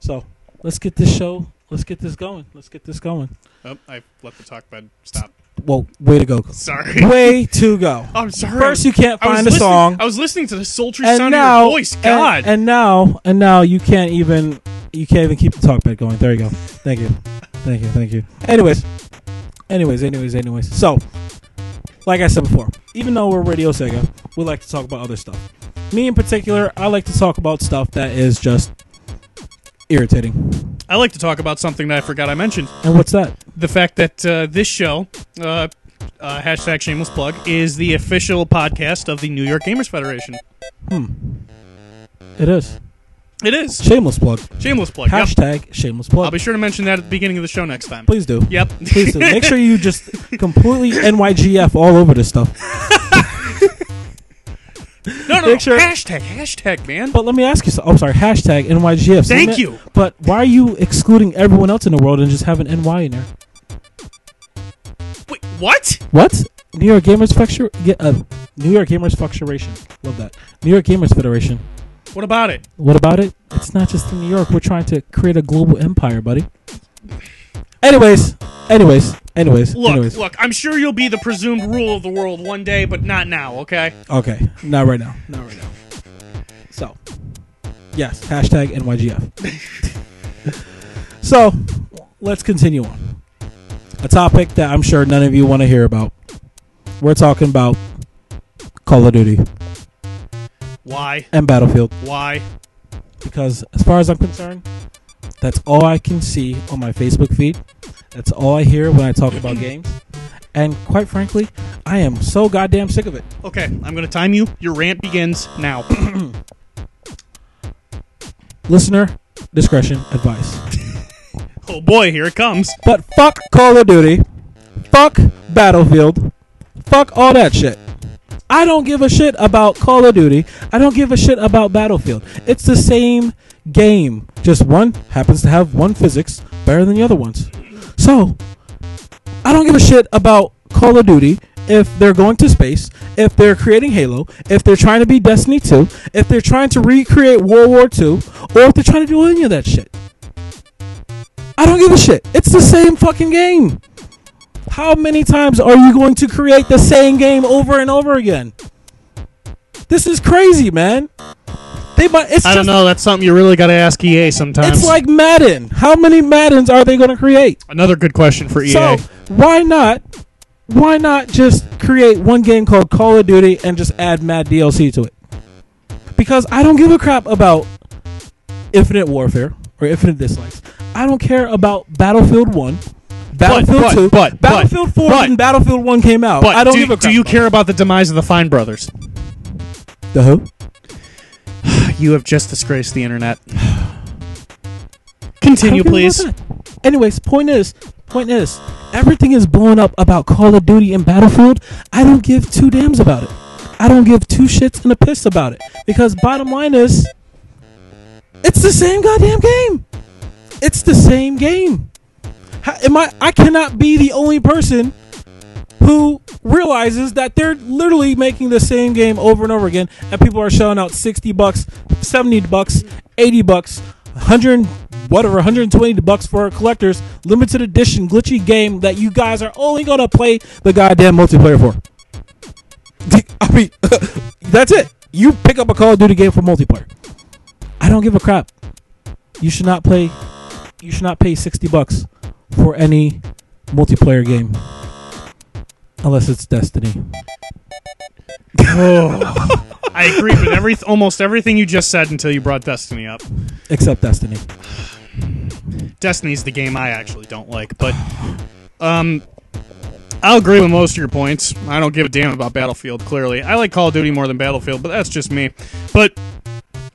So let's get this show. Let's get this going. Let's get this going. oh, I let the talk bed stop. Well, way to go. Sorry. Way to go. I'm sorry. First, you can't I was find a listening- song, I was listening to the sultry sound now, of your voice. and- God. and, now, and now you can't even you can't even keep the talk bed going. There you go. Thank you, thank you, thank you. Anyways, anyways, anyways, anyways. So, like I said before, even though we're Radio Sega, we like to talk about other stuff. Me in particular, I like to talk about stuff that is just irritating. I like to talk about something that I forgot I mentioned. And what's that? The fact that uh, this show, uh, uh, hashtag shameless plug, is the official podcast of the New York Gamers Federation. Hmm. It is It is. shameless plug. Shameless plug. Yep. Hashtag shameless plug. I'll be sure to mention that at the beginning of the show next time. Please do. Yep. Please do. Make sure you just completely NYGF all over this stuff. no, no, sure- Hashtag, hashtag, man. But let me ask you. So, I'm sorry. Hashtag NYGF. Thank you. But why are you excluding everyone else in the world and just having NY in there? Wait, what? What? New York Gamers Fluctu- uh, New York Gamers Fluctuation. Love that. New York Gamers Federation. What about it? What about it? It's not just in New York. We're trying to create a global empire, buddy. Anyways, anyways, anyways, Look, anyways. look. I'm sure you'll be the presumed rule of the world one day, but not now. Okay. Okay, not right now. Not right now. So, yes, hashtag NYGF. so, let's continue on. A topic that I'm sure none of you want to hear about. We're talking about Call of Duty Why? and Battlefield Why? because, as far as I'm concerned, that's all I can see on my Facebook feed. That's all I hear when I talk about games. And quite frankly, I am so goddamn sick of it. Okay, I'm gonna time you. Your rant begins now. Listener discretion advice. oh boy, here it comes. But fuck Call of Duty. Fuck Battlefield. Fuck all that shit. I don't give a shit about Call of Duty. I don't give a shit about Battlefield. It's the same game. Just one happens to have one physics better than the other ones. So, I don't give a shit about Call of Duty if they're going to space, if they're creating Halo, if they're trying to be Destiny 2, if they're trying to recreate World War II, or if they're trying to do any of that shit. I don't give a shit. It's the same fucking game. How many times are you going to create the same game over and over again? This is crazy, man. They might. It's I don't know. That's something you really got to ask EA sometimes. It's like Madden. How many Maddens are they going to create? another good question for EA. So why not? Why not just create one game called Call of Duty and just add Mad DLC to it? Because I don't give a crap about Infinite Warfare or Infinite Dislikes. I don't care about Battlefield One, Battlefield but- Two, but- Battlefield Four, but- and Battlefield One came out. but I don't do, give a crap. do you care about the demise of the Fine brothers? the who? You have just disgraced the internet. Continue, please. Anyways, point is, point is, everything is blowing up about Call of Duty and Battlefield. I don't give two dams about it. I don't give two shits and a piss about it because bottom line is, it's the same goddamn game. It's the same game. How, am I? I cannot be the only person who realizes that they're literally making the same game over and over again, and people are shelling out sixty bucks, seventy bucks, eighty bucks, hundred whatever, hundred and twenty bucks for a collector's limited edition glitchy game that you guys are only gonna play the goddamn multiplayer for. I mean, that's it. You pick up a Call of Duty game for multiplayer. I don't give a crap. You should not play. You should not pay sixty bucks for any multiplayer game, unless it's Destiny. I agree with every almost everything you just said until you brought Destiny up. Except Destiny. Destiny's the game I actually don't like, but um, I'll agree with most of your points. I don't give a damn about Battlefield. Clearly, I like Call of Duty more than Battlefield, but that's just me. But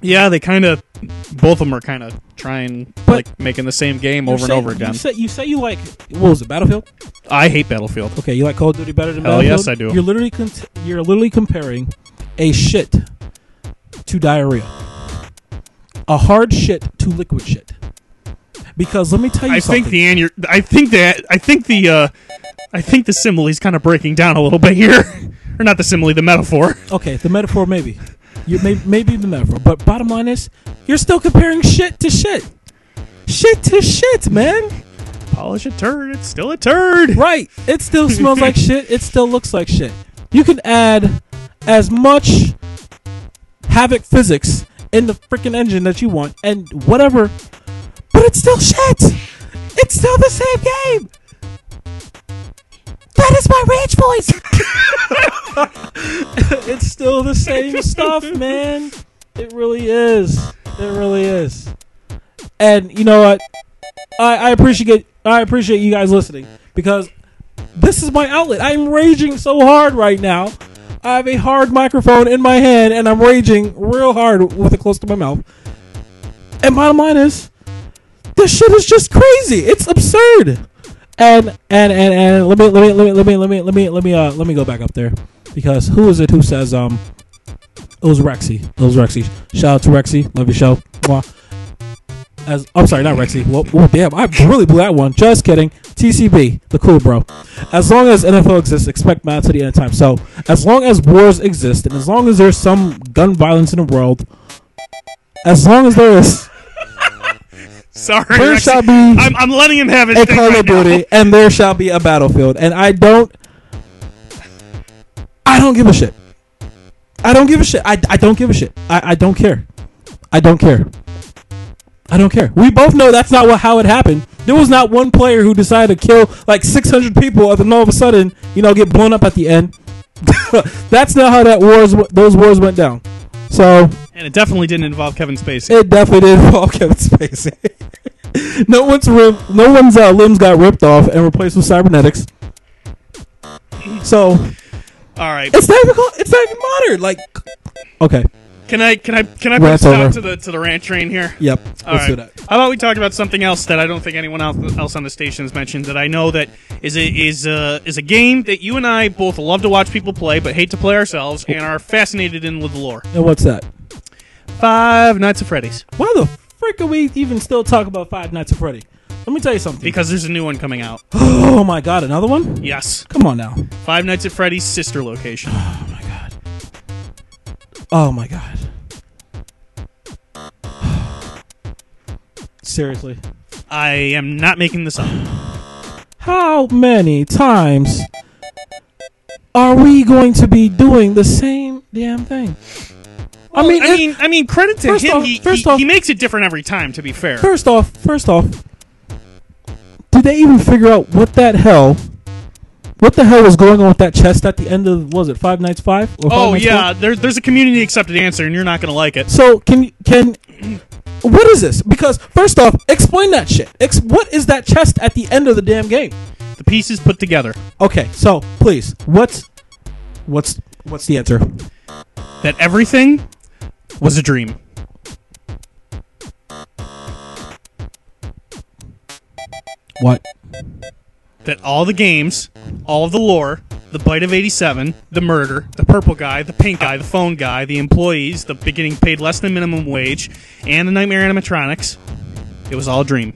yeah, they kind of both of them are kind of trying But- like making the same game over and over again. You say you say you like what was it? Battlefield. I hate Battlefield. Okay, you like Call of Duty better than Hell Battlefield? yes, I do. You're literally con- you're literally comparing a shit to diarrhea, a hard shit to liquid shit. Because let me tell you I something. think the annu- I think that I think the uh, I think the simile's kind of breaking down a little bit here, or not the simile, the metaphor. okay, the metaphor maybe, you may, maybe the metaphor, but bottom line is you're still comparing shit to shit, shit to shit, man. Polish a turd, it's still a turd. Right. It still smells like shit. It still looks like shit. You can add as much Havok physics in the freaking engine that you want and whatever, but it's still shit. It's still the same game. Is my rage voice. it's still the same stuff, man. It really is. It really is. And you know what? I, I appreciate I appreciate you guys listening because this is my outlet. I'm raging so hard right now I have a hard microphone in my hand and I'm raging real hard with it close to my mouth. And bottom line is, this shit is just crazy. It's absurd. And and and and let me let me let me let me let me let me let me uh let me go back up there. Because who is it who says um it was Rexy. It was Rexy. Shout out to Rexy. Love your show. Mwah. as I'm sorry not Rexy. Well, damn I really blew that one. Just kidding. TCB the cool bro. As long as NFL exists expect mad to the end of time. So as long as wars exist and as long as there's some gun violence in the world as long as there is Sorry, There Rexy. shall be I'm, I'm letting him have his a Call right of. Duty, and there shall be a battlefield. And I don't, I don't give a shit. I don't give a shit. I, I don't give a shit. I, I don't care. I don't care. I don't care. We both know that's not what how it happened. There was not one player who decided to kill like 600 people, and then all of a sudden, you know, get blown up at the end. that's not how that wars those wars went down. So And it definitely didn't involve Kevin Spacey. it definitely did involve Kevin Spacey. no one's rim, no one's uh, limbs got ripped off and replaced with cybernetics. So All right. it's not even called, it's not even modern. Like, okay, Can I can I can I put a Rant stop over. to the to the rant train here? yep, All let's right. do that. How about we talk about something else that I don't think anyone else, else on the station has mentioned that I know that is a is a is a game that you and I both love to watch people play but hate to play ourselves and are fascinated in with the lore. And what's that? Five Nights at Freddy's Why the frick are we even still talk about Five Nights at Freddy? Let me tell you something. because there's a new one coming out. oh my god, another one? Yes, Come on now. Five Nights at Freddy's sister location. Oh my god. Oh my god. Seriously. I am not making this up. How many times are we going to be doing the same damn thing? I mean, I mean, I mean, credit to First him. off- he, first he, off- he makes it different every time. To be fair, first off, first off, did they even figure out what that hell, what the hell was going on with that chest at the end of was it Five Nights Five? Or Five oh Nights yeah, Four? there's there's a community accepted answer, and you're not gonna like it. So can can what is this? Because first off, explain that shit. Ex- what is that chest at the end of the damn game? The pieces put together. Okay, so please, what's what's what's the answer? That everything was a dream. What? That all the games, all the lore, the bite of 87, the murder, the purple guy, the pink guy, the phone guy, the employees, the getting paid less than minimum wage, and the nightmare animatronics, it was all a dream.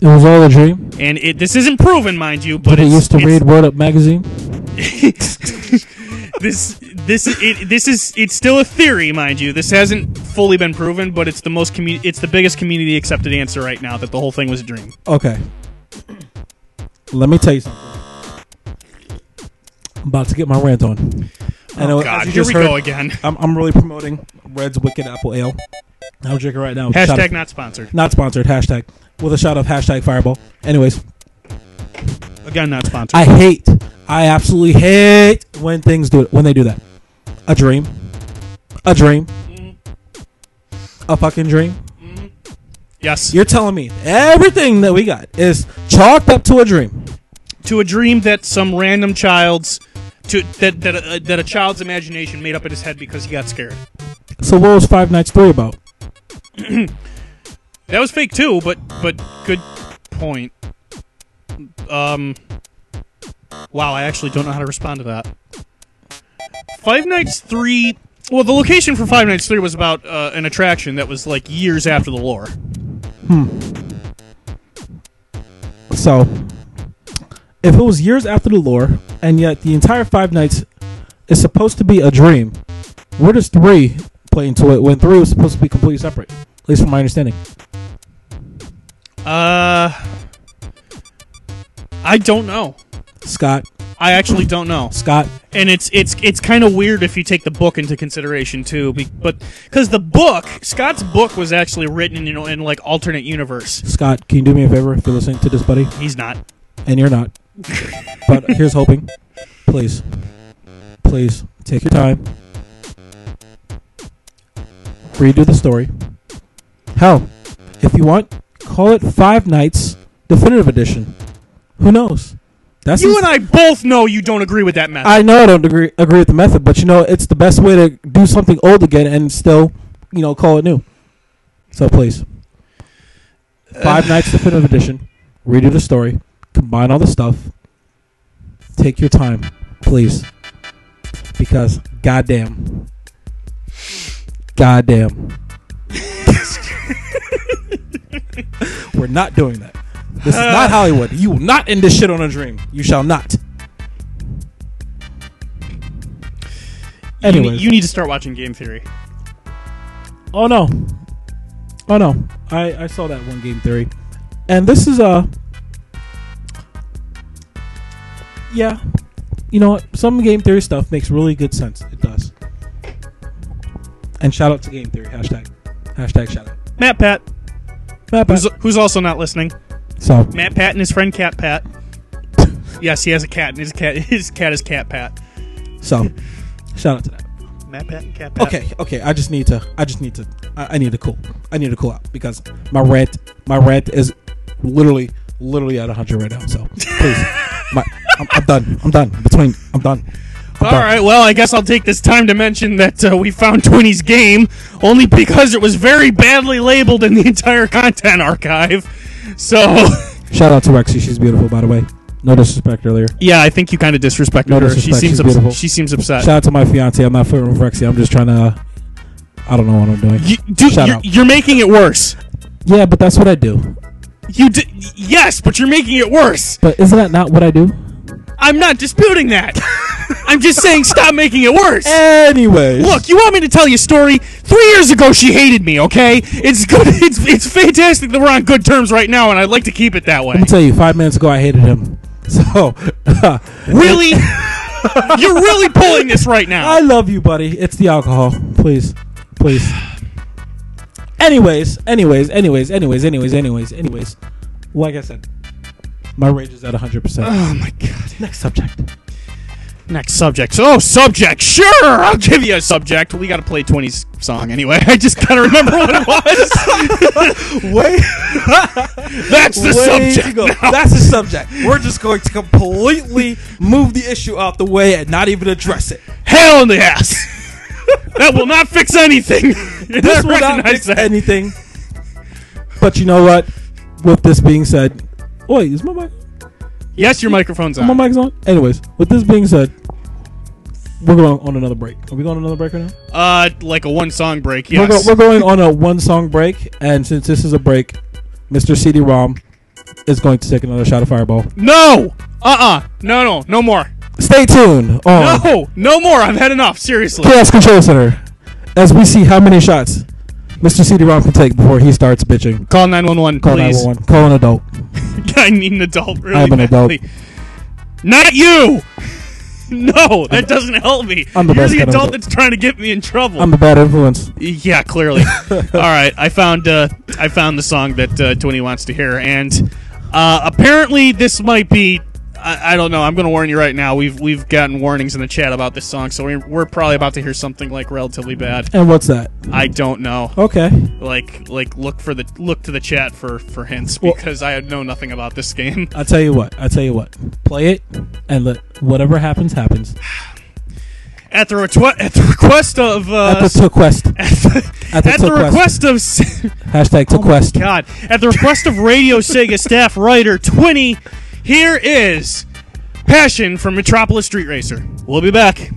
It was all a dream. And it this isn't proven, mind you, but But it used to read Word Up magazine. this this it, this is it's still a theory, mind you. This hasn't fully been proven, but it's the most commu- it's the biggest community accepted answer right now that the whole thing was a dream. Okay. Let me tell you something. I'm about to get my rant on. Oh, and Oh God, here just we heard, go again. I'm, I'm really promoting Red's Wicked Apple Ale. I'm drinking right now. Hashtag not sponsored. not sponsored. Hashtag with a shot of hashtag Fireball. Anyways, Again, not sponsored. I hate, I absolutely hate when things do it when they do that. A dream, a dream, mm-hmm. a fucking dream. Mm-hmm. yes, You're telling me everything that we got is chalked up to a dream. to a dream that some random child's to that that a, that a child's imagination made up in his head because he got scared. So what was Five Nights Three about? That was fake too, but but good point. Um, wow, I actually don't know how to respond to that. Five Nights Three. Well, the location for Five Nights Three was about uh, an attraction that was like years after the lore. So, if it was years after the lore, and yet the entire Five Nights is supposed to be a dream, where does three play into it when three was supposed to be completely separate? At least from my understanding. Uh, I don't know. Scott, I actually don't know. Scott, and it's it's it's kind of weird if you take the book into consideration too, be, but because the book, Scott's book, was actually written, you know, in like alternate universe. Scott, can you do me a favor if you're listening to this, buddy? He's not. And you're not. but here's hoping. Please, please take your time. Redo the story. Hell, if you want, call it Five Nights Definitive Edition. Who knows? That's You and I both know you don't agree with that method. I know I don't agree agree with the method, but you know it's the best way to do something old again and still, you know, call it new. So please, uh, Five Nights Definitive Edition, redo the story, combine all the stuff, take your time, please, because goddamn, goddamn, we're not doing that. This is not Hollywood. You will not end this shit on a dream. You shall not. You need- you need to start watching Game Theory. Oh no. Oh no. I I saw that one game theory. And this is uh Yeah. You know what? Some game theory stuff makes really good sense. It does. And shout out to game theory. Hashtag. Hashtag shout out. MatPat, Matt, who's, who's also not listening. So MatPat and his friend Cat Pat. yes, he has a cat, and his cat his cat is Cat Pat. so shout out to that. MatPat and Cat Pat. Okay, okay. I just need to. I just need to. I, I need to cool. I need to cool out because my rant, my rant is literally, literally at hundred right now. So please, my, I'm, I'm done. I'm done. Between, I'm done. I'm All done. right, well, I guess I'll take this time to mention that uh, we found Twinny's game only because it was very badly labeled in the entire content archive. So, Shout out to Rexy. She's beautiful, by the way. No disrespect earlier. yeah, I think you kind of disrespected No her. She seems she's ups- beautiful. she seems upset. Shout out to my fiance. I'm not flirting with Rexy. I'm just trying to. Uh, I don't know what I'm doing. You, dude, Shout you're, out. you're making it worse. Yeah, but that's what I do. You di- yes, but you're making it worse. But isn't that not what I do? I'm not disputing that. I'm just saying stop making it worse. Anyways, Look, you want me to tell you a story? Three years ago, she hated me. Okay, it's good. It's it's fantastic that we're on good terms right now, and I'd like to keep it that way. Let me tell you. Five minutes ago, I hated him. So, Really, you're really pulling this right now. I love you, buddy. It's the alcohol. Please. Please. Anyways, anyways, anyways, anyways, anyways, anyways, anyways. Like I said, my rage is at 100%. oh my god. Next subject. Next subject. Oh, subject. Sure, I'll give you a subject. We got to play 20's song anyway. I just gotta remember what it was. Wait, That's the subject. now. That's the subject. We're just going to completely move the issue out the way and not even address it. Hell in the ass. that will not fix anything. This will not fix that. anything. But you know what? With this being said, wait, is my mic? Yes, your microphone's on. My mic's on. Anyways, with this being said, we're going on another break. Are we going on another break right now? Uh, like a one song break. We're, Yes. go- we're going on a one song break, and since this is a break, Mr. CD-ROM is going to take another shot of Fireball. no. Uh. uh No. No. No more. Stay tuned on No. No more. I've had enough. Seriously. Chaos Control Center as we see how many shots Mr. CD-ROM can take before he starts bitching. Call 911, Call please. 911. Call an adult. I need an adult really I'm an adult. badly. Not you. No, that doesn't help me. I'm the You're best the kind of adult adult. that's trying to get me in trouble. I'm a bad influence. yeah, clearly. All right, I found uh, I found the song that uh, Twinny wants to hear, and uh, apparently this might be. I, I don't know. I'm going to warn you right now. We've we've gotten warnings in the chat about this song, so we're, we're probably about to hear something like relatively bad. And what's that? I don't know. Okay. Like like look for the look to the chat for for hints Well- because I know nothing about this game. I'll tell you what. I'll tell you what. Play it and let whatever happens happens. At the retwe- at the request of uh, At the request quest. at the, At the at the request. request of Hashtag to quest. God, at the request of Radio Sega staff writer Twinny, here is Passion from Metropolis Street Racer. We'll be back.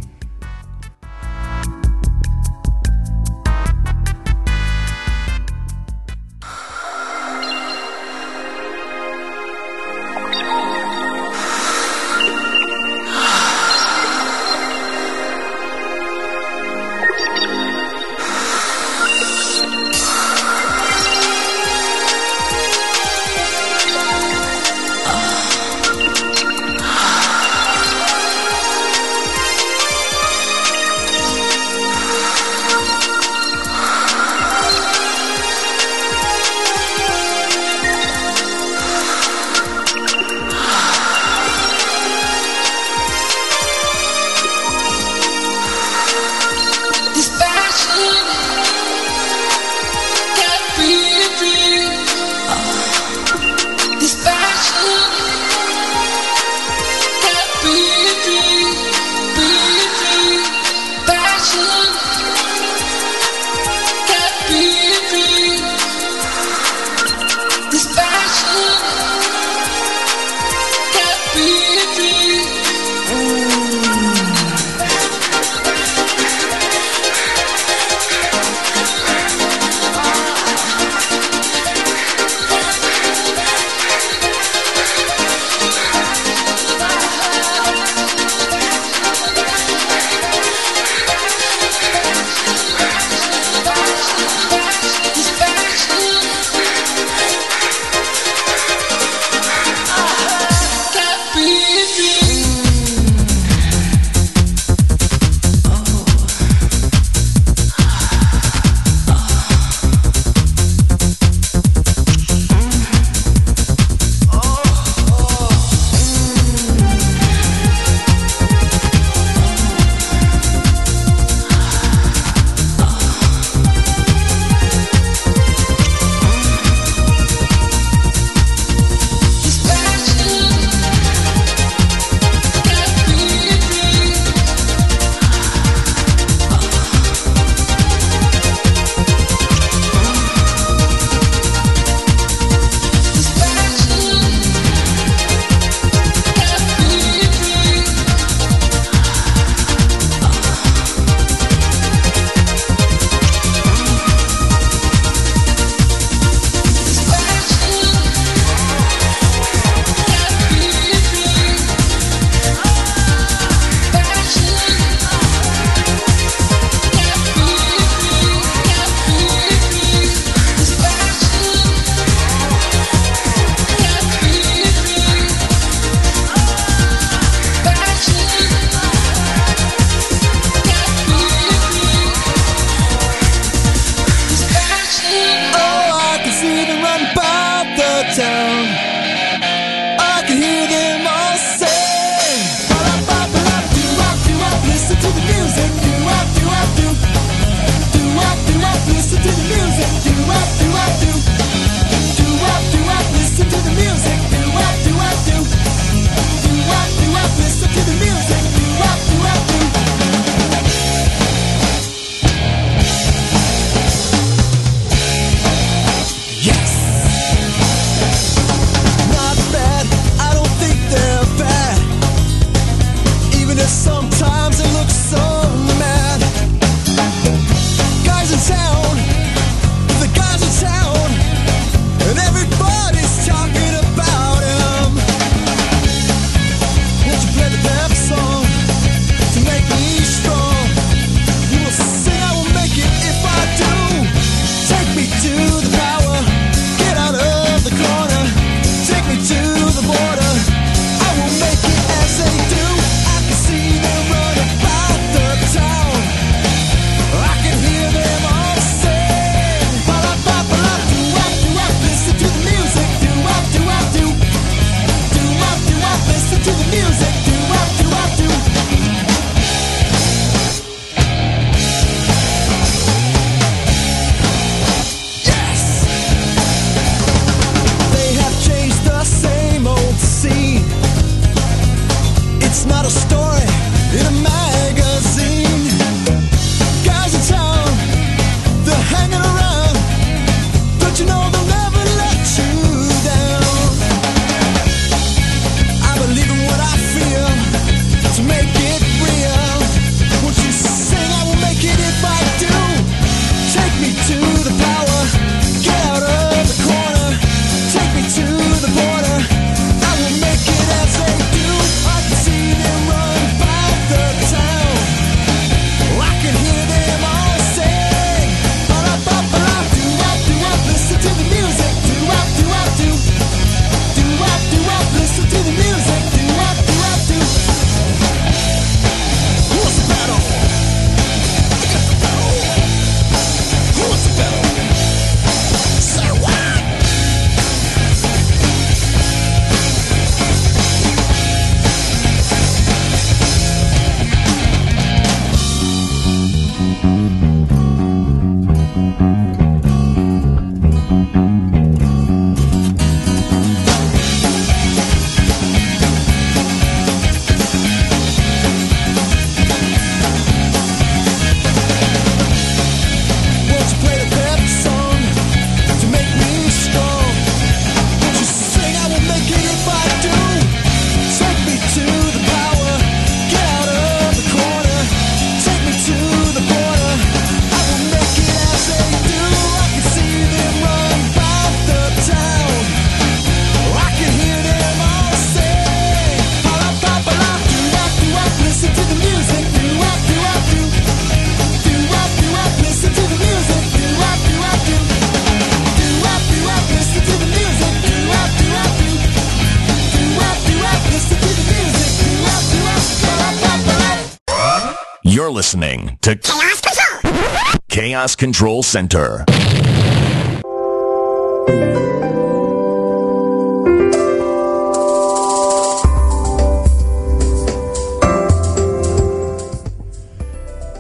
Listening to Chaos Control, Chaos Control Center.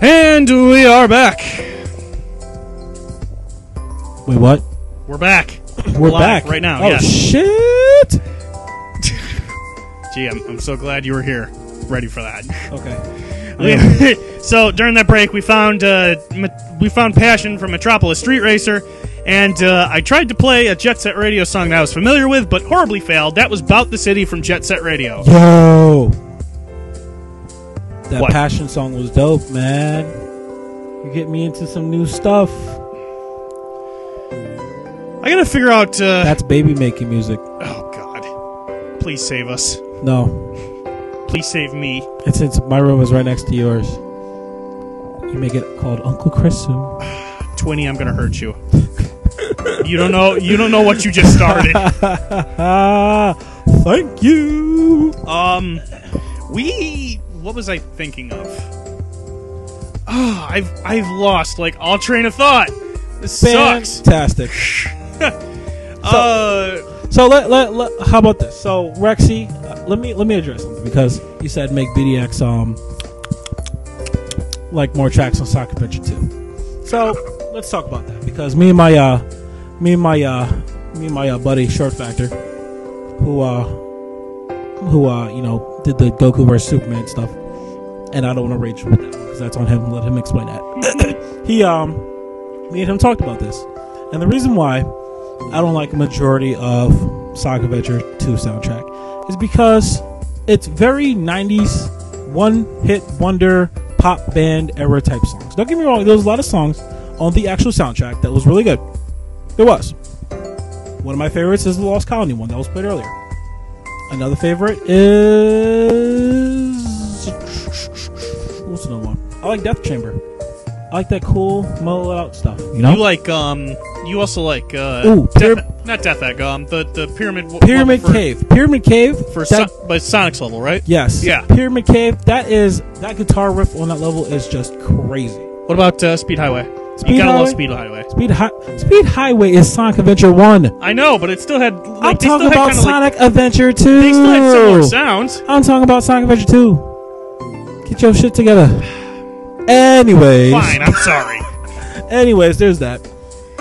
And we are back. Wait, what? We're back. We're Live back right now. Oh yes. shit! Gee, I'm, I'm so glad you were here, ready for that. Okay. so during that break, we found uh, we found Passion from Metropolis Street Racer, and uh, I tried to play a Jet Set Radio song that I was familiar with, but horribly failed. That was "Bout the City" from Jet Set Radio. Yo, that What? passion song was dope, man. You get me into some new stuff. I gotta figure out. Uh, That's baby making music. oh God, please save us. No, Please save me. and since my room is right next to yours, you may get called Uncle Chris soon. Twinny, I'm gonna hurt you. you don't know. You don't know what you just started. Ah, thank you. Um, we. What was I thinking of? Oh, I've I've lost like all train of thought. This sucks. Fantastic. Uh, So So let, let, let how about this? So Rexy, uh, let me let me address something because you said make BDX um like more tracks on Sonic Adventure 2. So let's talk about that because me and my uh me and my uh me and my uh, buddy Short Factor who uh who uh you know did the Goku vs Superman stuff and I don't want to rage with that because that's on him. Let him explain that. he um me and him talked about this, and the reason why I don't like a majority of Sonic Adventure 2 soundtrack is because it's very 90s one hit wonder pop band era type songs. Don't get me wrong, there was a lot of songs on the actual soundtrack that was really good. There was. One of my favorites is the Lost Colony one that was played earlier. Another favorite is what's another one? I like Death Chamber. I like that cool, mellowed out stuff. You know, You like um you also like uh Ooh, Death- Pyra- not Death Egg, um the the pyramid w- Pyramid level for, Cave. Pyramid Cave. for that, so- by Sonic's level, right? yes. Yeah. Pyramid Cave. That is that guitar riff on that level is just crazy. What about uh, Speed Highway? Speed you gotta love Highway? Speed Highway. Speed Hi- Speed Highway is Sonic Adventure One. I know, but it still had like I'm they still talking had about kinda, like- Sonic Adventure Two. they still had similar sounds. I'm talking about Sonic Adventure Two. Get your shit together. Anyways, Fine, I'm sorry. anyways, there's that,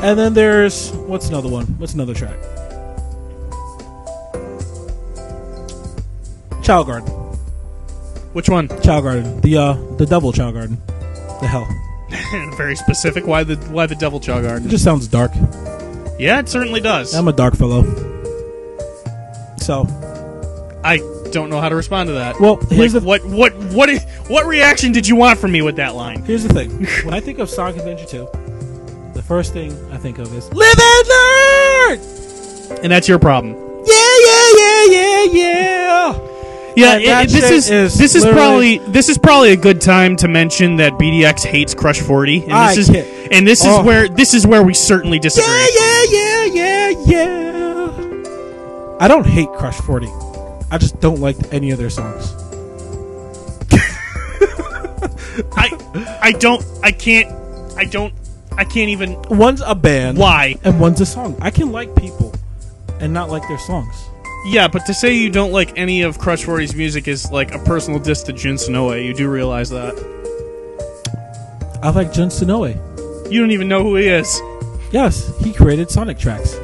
and then there's what's another one? What's another track? Chao Garden. Which one? Chao Garden. The uh the devil Chao Garden. The hell. Very specific. Why the why the Devil Chao It just sounds dark. Yeah, it certainly does. I'm a dark fellow. So, I don't know how to respond to that. well, like here's the what what what i- what reaction did you want from me with that line? here's the thing. when I think of Sonic Adventure 2, the first thing I think of is Live and Learn. And that's your problem. Yeah, yeah, yeah, yeah, yeah. Yeah, And it- this is, is this is probably this is probably a good time to mention that BDX hates Crush Forty, and I this is can't- and this Oh. is where this is where we certainly disagree. Yeah, yeah, yeah, yeah, yeah. I don't hate Crush 40. I just don't like any of their songs. I I don't I can't I don't I can't even One's a band. why. And one's a song. I can like people and not like their songs. Yeah, but to say you don't like any of Crush 40's music is like a personal diss to Jun Senoue. You do realize that. I like Jun Senoue. You don't even know who he is. Yes, he created Sonic tracks.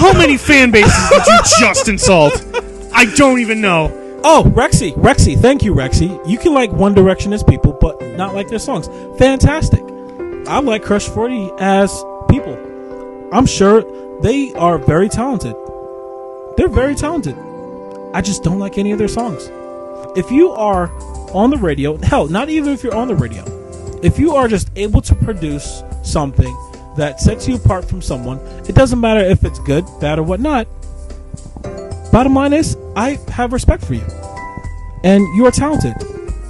How many fan bases did you just insult? I don't even know. Oh, Rexy, Rexy, thank you, Rexy. You can like One Direction as people, but not like their songs. Fantastic. I like Crush 40 as people. I'm sure they are very talented. They're very talented. I just don't like any of their songs. If you are on the radio, hell, not even if you're on the radio, if you are just able to produce something that sets you apart from someone, it doesn't matter if it's good, bad, or whatnot. Bottom line is, I have respect for you. And you are talented.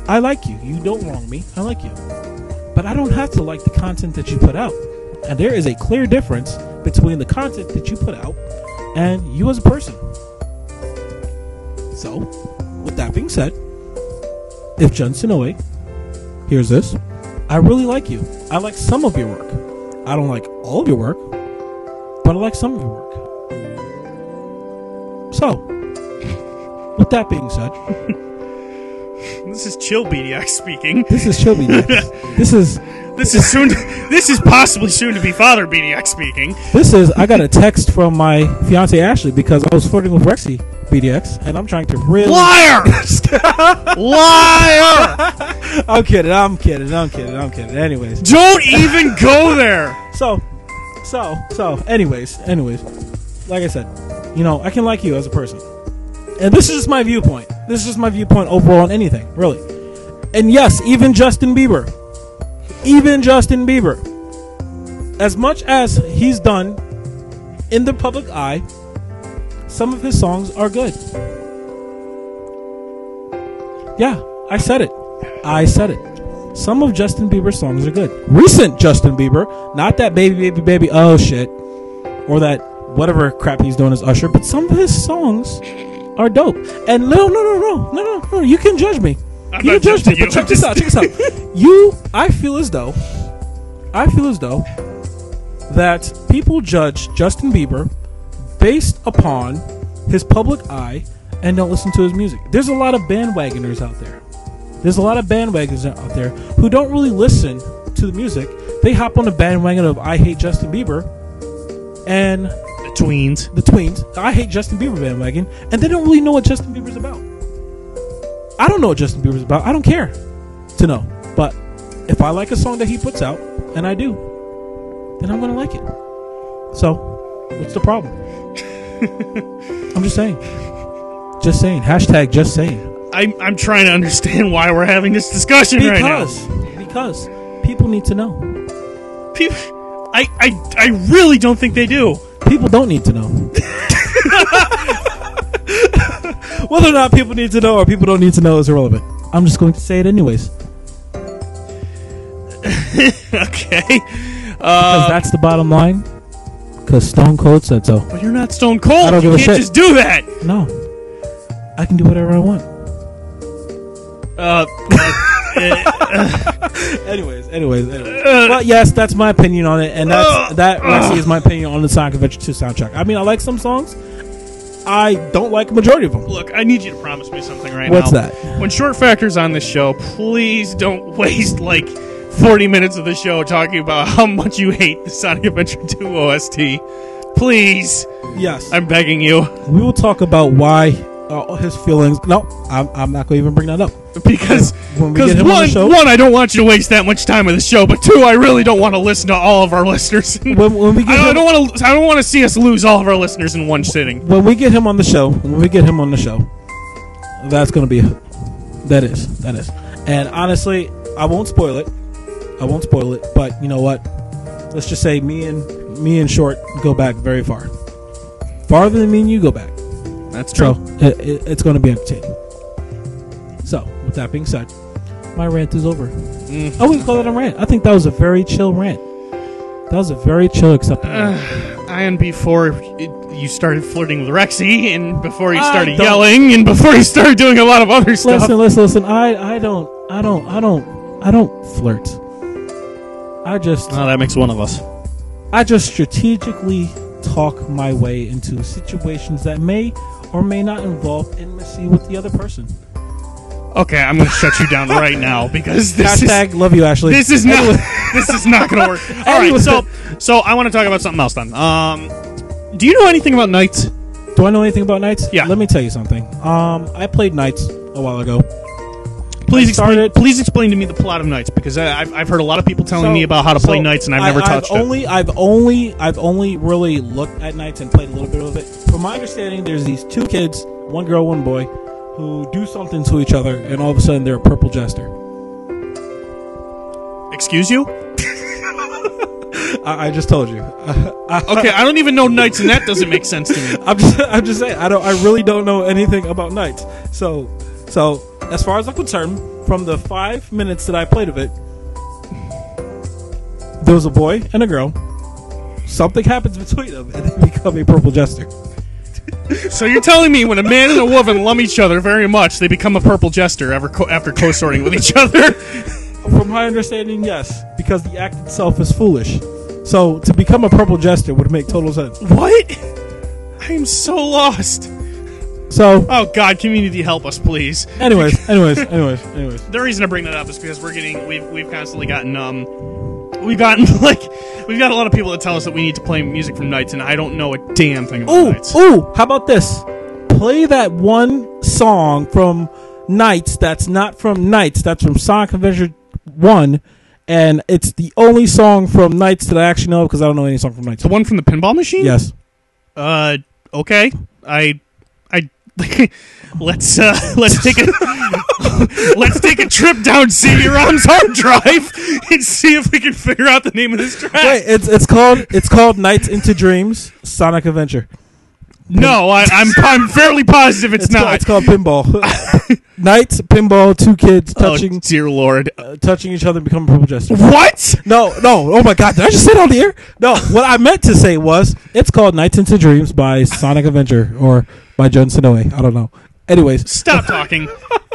I like you. You don't wrong me. I like you. But I don't have to like the content that you put out. And there is a clear difference between the content that you put out and you as a person. So, with that being said, if Jun Senoue hears this, I really like you. I like some of your work. I don't like all of your work, but I like some of your work. So, with that being said, This is Chill BDX speaking. this is Chubby. this is This is soon. this is possibly soon to be Father BDX speaking. this is. I got a text from my fiance Ashley because I was flirting with Rexy BDX, and I'm trying to really. Liar! Liar! I'm kidding. I'm kidding. I'm kidding. I'm kidding. Anyways, Don't even go there. so, so, so. Anyways, anyways, like I said, you know, I can like you as a person, and this is just my viewpoint. This is just my viewpoint overall on anything, really. And yes, even Justin Bieber, even Justin Bieber, as much as he's done in the public eye, some of his songs are good. Yeah, I said it. I said it. Some of Justin Bieber's songs are good. Recent Justin Bieber, not that baby, baby, baby, oh shit, or that whatever crap he's doing as Usher, but some of his songs are dope. And no, no, no, no, no, no, no, you can judge me. I'm you can judge me. you. But check this out. Check this out. you, I feel as though, I feel as though that people judge Justin Bieber based upon his public eye and don't listen to his music. There's a lot of bandwagoners out there. There's a lot of bandwagoners out there who don't really listen to the music. They hop on the bandwagon of I hate Justin Bieber and The tweens. the tweens, I hate Justin Bieber bandwagon, and they don't really know what Justin Bieber's about. I don't know what Justin Bieber's about. I don't care to know. But if I like a song that he puts out, and I do, then I'm gonna like it. So, what's the problem? I'm just saying. Just saying. Hashtag just saying. I'm, I'm trying to understand why we're having this discussion right now. Because because people need to know. People, I, I, I really don't think they do. People don't need to know. Whether or not people need to know or people don't need to know is irrelevant. I'm just going to say it anyways. Okay. Because uh, that's the bottom line. Because Stone Cold said so. But you're not Stone Cold. I don't you give a can't shit. just do that. No. I can do whatever I want. Uh, uh, uh Anyways, anyways, anyways. Uh, but yes, that's my opinion on it, and that's that actually is my opinion on the Sonic Adventure 2 soundtrack. I mean, I like some songs. I don't like a majority of them. look, I need you to promise me something right now. What's now. that? When Short Factor's on this show, please don't waste like 40 minutes of the show talking about how much you hate the Sonic Adventure 2 OST. Please, Yes. I'm begging you. we will talk about why uh, his feelings. No, I'm, I'm not going to even bring that up. Because When we get him on one, the show- one, I don't want you to waste that much time with the show, but two, I really don't want to listen to all of our listeners. When, when we get don't, I don't want to. I don't want to see us lose all of our listeners in one sitting. when we get him on the show, when we get him on the show, that's going to be that is that is. And honestly, I won't spoil it. I won't spoil it. But you know what? Let's just say me and me and Short go back very far, farther than me and you go back. That's So it, it, it's going to be entertaining. So with that being said, my rant is over. Mm. I wouldn't call it a rant. I think that was a very chill rant. That was a very chill, acceptable. rant. And before it, you started flirting with Rexy, and before you started yelling, and before you started doing a lot of other stuff. Listen, listen, listen. I, I don't, I don't, I don't, I don't flirt. I just, Oh, that makes one of us. I just strategically talk my way into situations that may or may not involve intimacy with the other person. Okay, I'm going to shut you down right now because this Hashtag is love you, Ashley. this is not this is not going to work. All right, so so I want to talk about something else then. Um, do you know anything about Nights? Do I know anything about Nights? Yeah. Let me tell you something. Um, I played Nights a while ago. Please explain. started- Please explain to me the plot of Nights because I, I've, I've heard a lot of people telling So- me about how to play Nights and I've I- never touched I've it. only, I've only, I've only really looked at Nights and played a little bit of it. From my understanding, there's these two kids, one girl, one boy, who do something to each other, and all of a sudden they're a purple jester. Excuse you? I, I just told you. Okay, I don't even know Nights, and that doesn't make sense to me. I'm just, I'm just saying. I don't. I really don't know anything about Nights. So, so as far as I'm concerned, from the five minutes that I played of it, there was a boy and a girl. Something happens between them, and they become a purple jester. So you're telling me when a man and a woman love each other very much, they become a purple jester after co- after co-sorting with each other? From my understanding, yes, because the act itself is foolish. So to become a purple jester would make total sense. What? I am so lost. So, Oh God, community, help us, please. anyways, anyways, anyways, anyways. The reason I bring that up is because we're getting we've we've constantly gotten um we've gotten like we've got a lot of people that tell us that we need to play music from Nights, and I don't know a damn thing about Ooh, Nights. ooh, how about this? Play that one song from Nights that's not from Nights, that's from Sonic Adventure 1, and it's the only song from Nights that I actually know because I don't know any song from Nights. The one from the pinball machine? Yes. Uh, okay. I, I, let's uh, let's take a let's take a trip down CD-ROM's hard drive and see if we can figure out the name of this track. Wait, it's it's called it's called Nights into Dreams Sonic Adventure. no, I, I'm I'm fairly positive it's, It's called, not. it's called Pinball. Nights, Pinball, two kids oh touching dear lord! uh, touching each other and becoming purple jester. What? No, no. Oh my God! Did I just say it on the air? No. What I meant to say was it's called Nights into Dreams by Sonic Adventure or by John Senoue. I don't know. Anyways, Stop talking.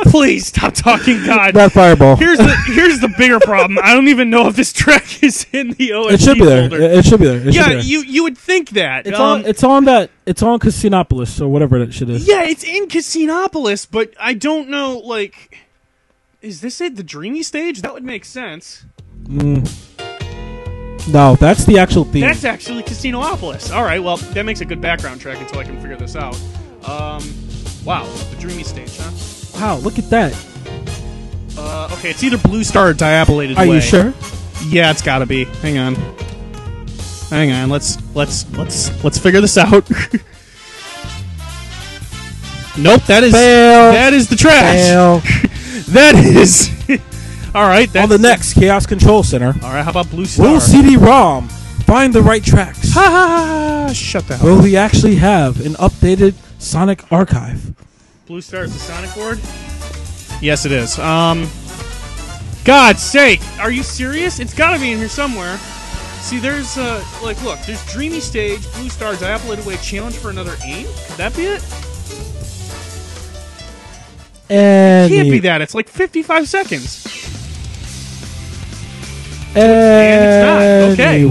Please stop talking, God. that fireball. Here's the here's the bigger problem. I don't even know if this track is in the OSG it should be there. folder. It it should be there. It should be yeah, there. you you would think that. It's Um, on. It's on that. It's on Casinopolis or whatever that shit is. yeah, it's in Casinopolis, but I don't know. Like, is this it? The dreamy stage? That would make sense. No, that's the actual theme. That's actually Casinopolis. All right, well, that makes a good background track until I can figure this out. Um, wow, the dreamy stage, huh? wow, look at that. Uh, okay, it's either Blue Star or Dilapidated. Are Way. you sure? Yeah, it's got to be. Hang on. Hang on. Let's let's let's let's figure this out. nope, that is Fail. that is the trash. That is. All right, that's on the next Chaos Control Center, All right, how about Blue Star? will CD-ROM find the right tracks? Ha ha ha! ha, Shut the hell. Will we actually have an updated Sonic archive? Blue Star is the Sonic board. Yes, it is. Um, God's sake, are you serious? It's got to be in here somewhere. See, there's uh, like, look, there's Dreamy Stage, Blue Star, Dilapidated Way, Challenge for another aim. Could that be it? It Can't be that. It's like 55 seconds. Anyway, it's not. Okay.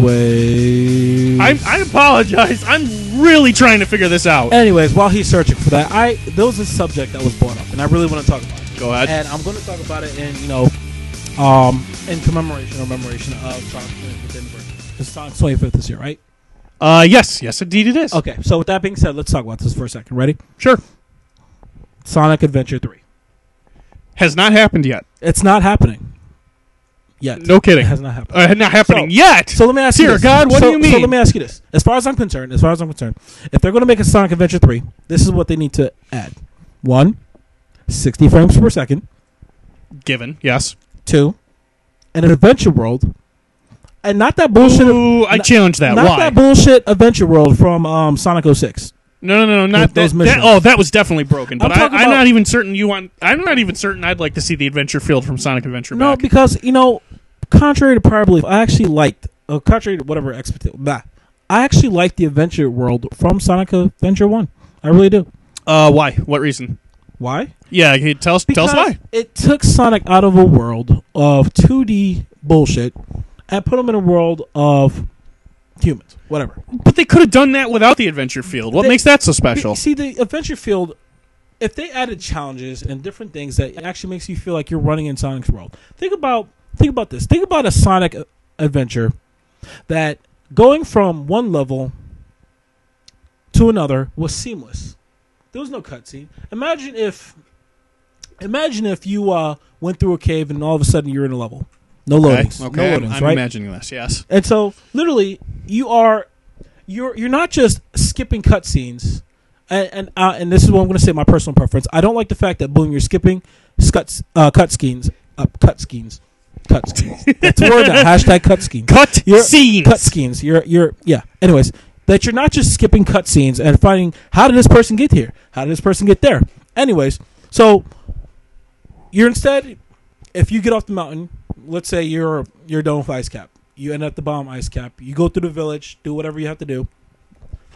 I, I apologize. I'm really trying to figure this out. Anyways, while he's searching for that, I there was a subject that was brought up, and I really want to talk about it. Go ahead. And I'm going to talk about it in you know, um, in commemoration or memoration of Sonic's 25th anniversary. It's Sonic's 25th this year, right? Uh, yes, yes, indeed it is. Okay. So with that being said, let's talk about this for a second. Ready? Sure. Sonic Adventure 3. Has not happened yet. It's not happening yet. No kidding. It has not happened. Uh, not happening So- yet. So let me ask Dear you this. God, what do you mean? So let me ask you this. As far as I'm concerned, as far as I'm concerned, if they're going to make a Sonic Adventure 3, this is what they need to add. One, 60 frames per second. Given, yes. Two, an adventure world. And not that bullshit. Ooh, I not- challenge that. Not Why? that bullshit adventure world from um, Sonic 06. No, no, no, no, not Those that, missions. Oh, that was definitely broken. But I'm I, talking about- not even certain you want. I'm not even certain I'd like to see the adventure field from Sonic Adventure No, back. because, you know, contrary to prior belief, I actually liked, uh, contrary to whatever expectation, I actually liked the adventure world from Sonic Adventure 1. I really do. uh, why? What reason? Why? Yeah, tell us. tell us why. It took Sonic out of a world of 2D bullshit and put him in a world of humans. Whatever. But they could have done that without the adventure field. What They- makes that so special? See, the adventure field, if they added challenges and different things that actually makes you feel like you're running in Sonic's world. Think about think about this. Think about a Sonic adventure that going from one level to another was seamless. There was no cutscene. Imagine if imagine if you uh, went through a cave and all of a sudden you're in a level. No loadings. Okay, No I'm, loadings, I'm right? imagining this. Yes. And so, literally, you are you're you're not just skipping cutscenes, and and, uh, and this is what I'm going to say. My personal preference. I don't like the fact that boom, you're skipping cuts uh, cut scenes, uh, cut scenes, cut scenes. That's word. Hashtag cut scenes. Cut You're- scenes. Cut scenes. You're you're yeah. Anyways, that you're not just skipping cutscenes and finding how did this person get here? How did this person get there? Anyways, so you're instead, if you get off the mountain, let's say you're you're done with ice cap, you end at the bottom ice cap, you go through the village, do whatever you have to do,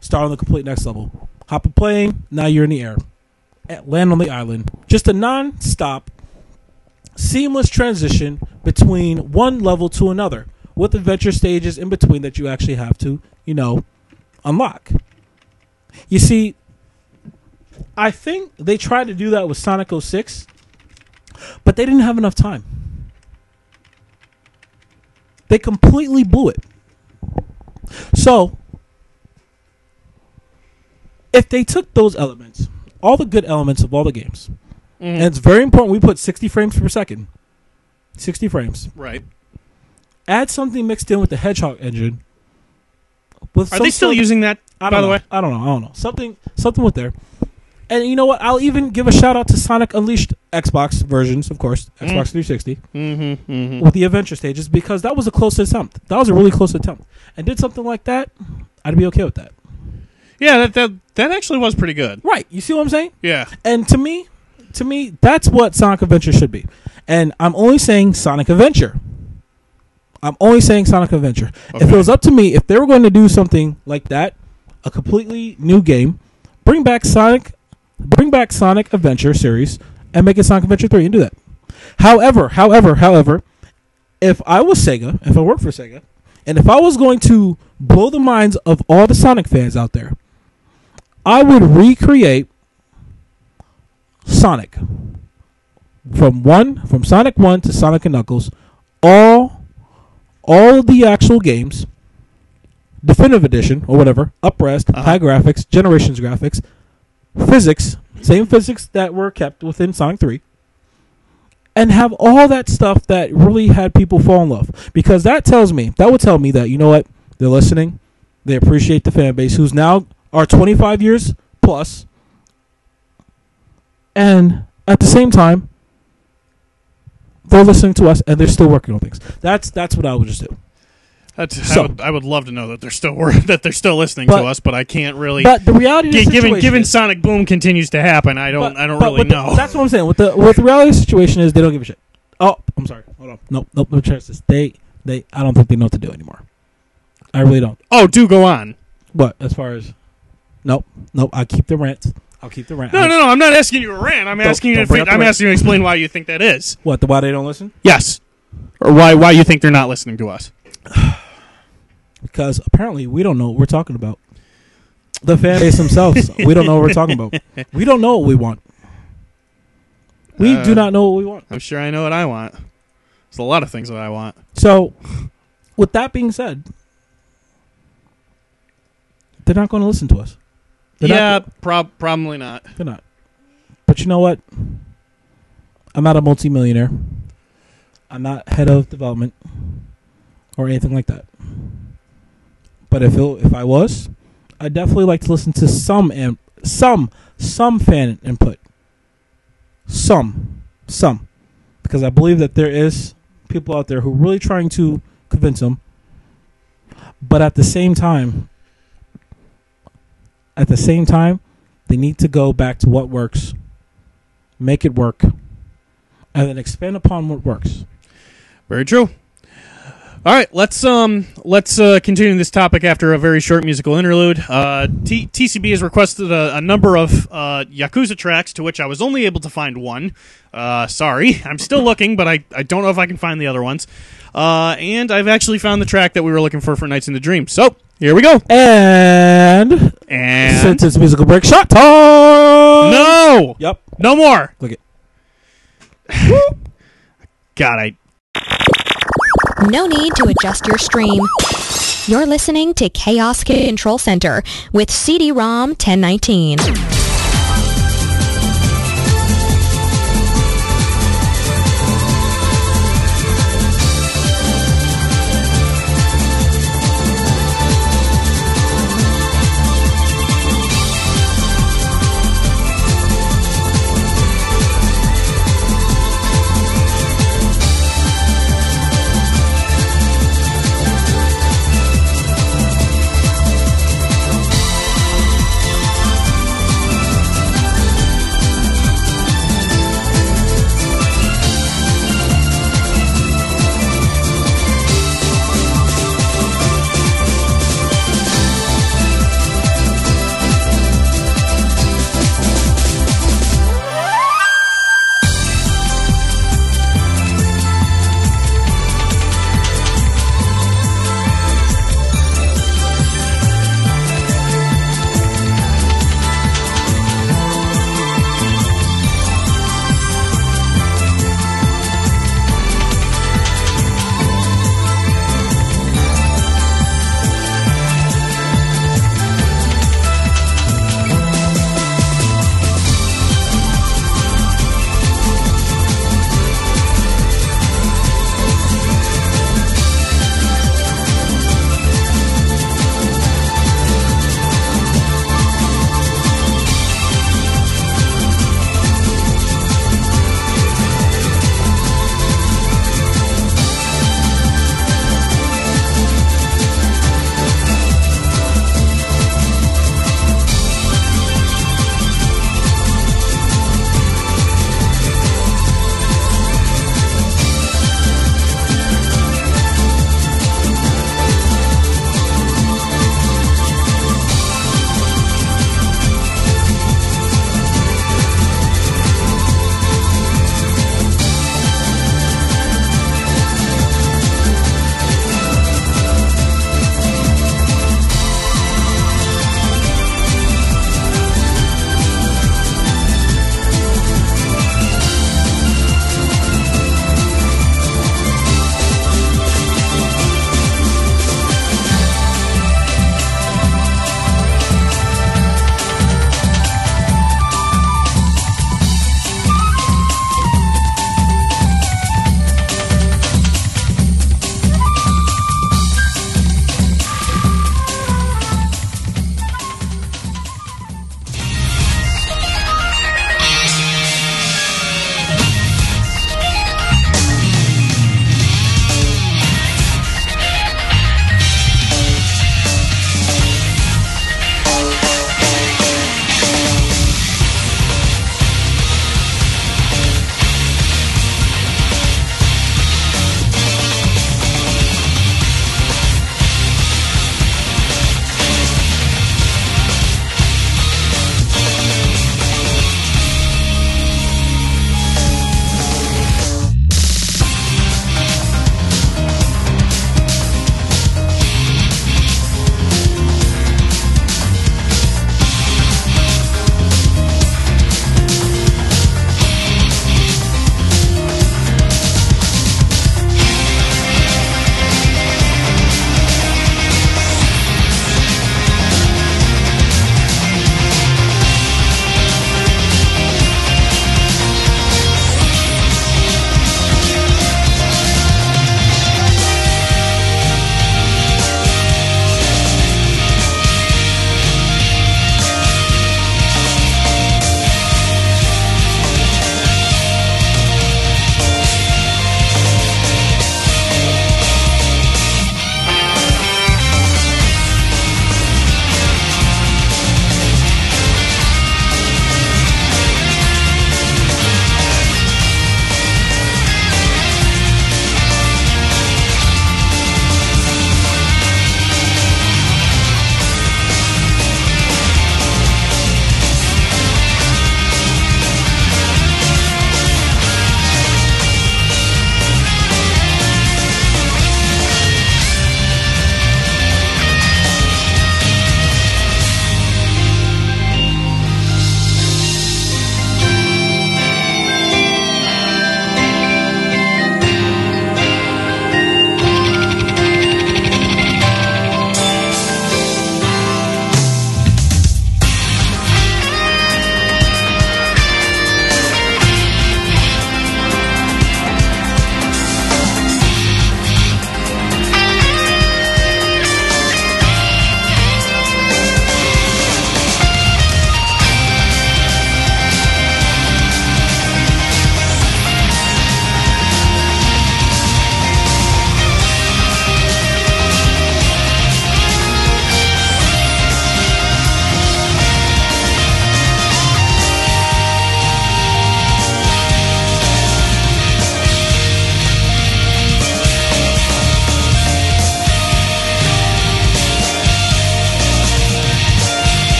start on the complete next level, hop a plane, now you're in the air, and land on the island, just a non-stop, seamless transition between one level to another, with adventure stages in between that you actually have to, you know, unlock. You see, I think they tried to do that with Sonic 06, but they didn't have enough time. They completely blew it. So, if they took those elements, all the good elements of all the games, Mhm. and it's very important we put 60 frames per second, 60 frames, right. add something mixed in with the Hedgehog engine. With Are they still using that? I by don't the know. way, I don't know. I don't know. Something something with there. And you know what? I'll even give a shout out to Sonic Unleashed Xbox versions, of course, Mm. Xbox 360, mm-hmm, mm-hmm. with the adventure stages because that was a close attempt. That was a really close attempt. And did something like that, I'd be okay with that. yeah, that, that that actually was pretty good. Right. You see what I'm saying? Yeah, And to me, to me, that's what Sonic Adventure should be. And I'm only saying Sonic Adventure. I'm only saying Sonic Adventure. If it was up to me, if they were going to do something like that, a completely new game, bring back Sonic bring back Sonic Adventure series and make it Sonic Adventure 3 and do that. However, however, however, if I was Sega, if I worked for Sega, and if I was going to blow the minds of all the Sonic fans out there, I would recreate Sonic from one from Sonic 1 to Sonic and Knuckles, all all the actual games, definitive edition or whatever, uprest, Uh-huh. high graphics, generations graphics, physics, same physics that were kept within Sonic 3 and have all that stuff that really had people fall in love. Because that tells me that would tell me that you know what? They're listening. They appreciate the fan base who's now are 25 years plus. And at the same time they're listening to us and they're still working on things. That's that's what i would just do That's, So- I, would, I would love to know that they're still that they're still listening But- to us, but I can't really. but the reality of the given given is- Sonic Boom continues to happen, I don't but- I don't but really with the- know. that's what i'm saying with the with the reality of the situation is they don't give a shit oh i'm sorry hold on nope nope no chances they they i don't think they know what to do anymore i really don't oh, do go on. What as far as? Nope, nope. I keep the rant. I'll keep the rant. No, no, no. I'm not asking you to rant. I'm Don't- asking you. To, bring fi- up the I'm asking you to explain why you think that is. What? The why they don't listen? Yes, or why why you think they're not listening to us. Because apparently we don't know what we're talking about. The fan base themselves, we don't know what we're talking about. We don't know what we want. We Uh, do not know what we want. I'm sure I know what I want. There's a lot of things that I want. So, with that being said, they're not going to listen to us. They're yeah, not, prob- probably not. they're not. But you know what? I'm not a multimillionaire. I'm not head of development or anything like that. But if it, if I was, I'd definitely like to listen to some some some fan input. Some, some, because I believe that there is people out there who are really trying to convince them. But at the same time, at the same time, they need to go back to what works, make it work, and then expand upon what works. Very true. All right, let's um let's uh, continue this topic after a very short musical interlude. Uh, T- TCB has requested a, a number of uh, Yakuza tracks, to which I was only able to find one. Uh, sorry, I'm still looking, but I, I don't know if I can find the other ones. Uh, and I've actually found the track that we were looking for for Nights in the Dream. So here we go. And, And since it's musical break, shot time. no, Yep. no more. Look it. God, I No need to adjust your stream. You're listening to Chaos Control Center with CD-ROM 1019.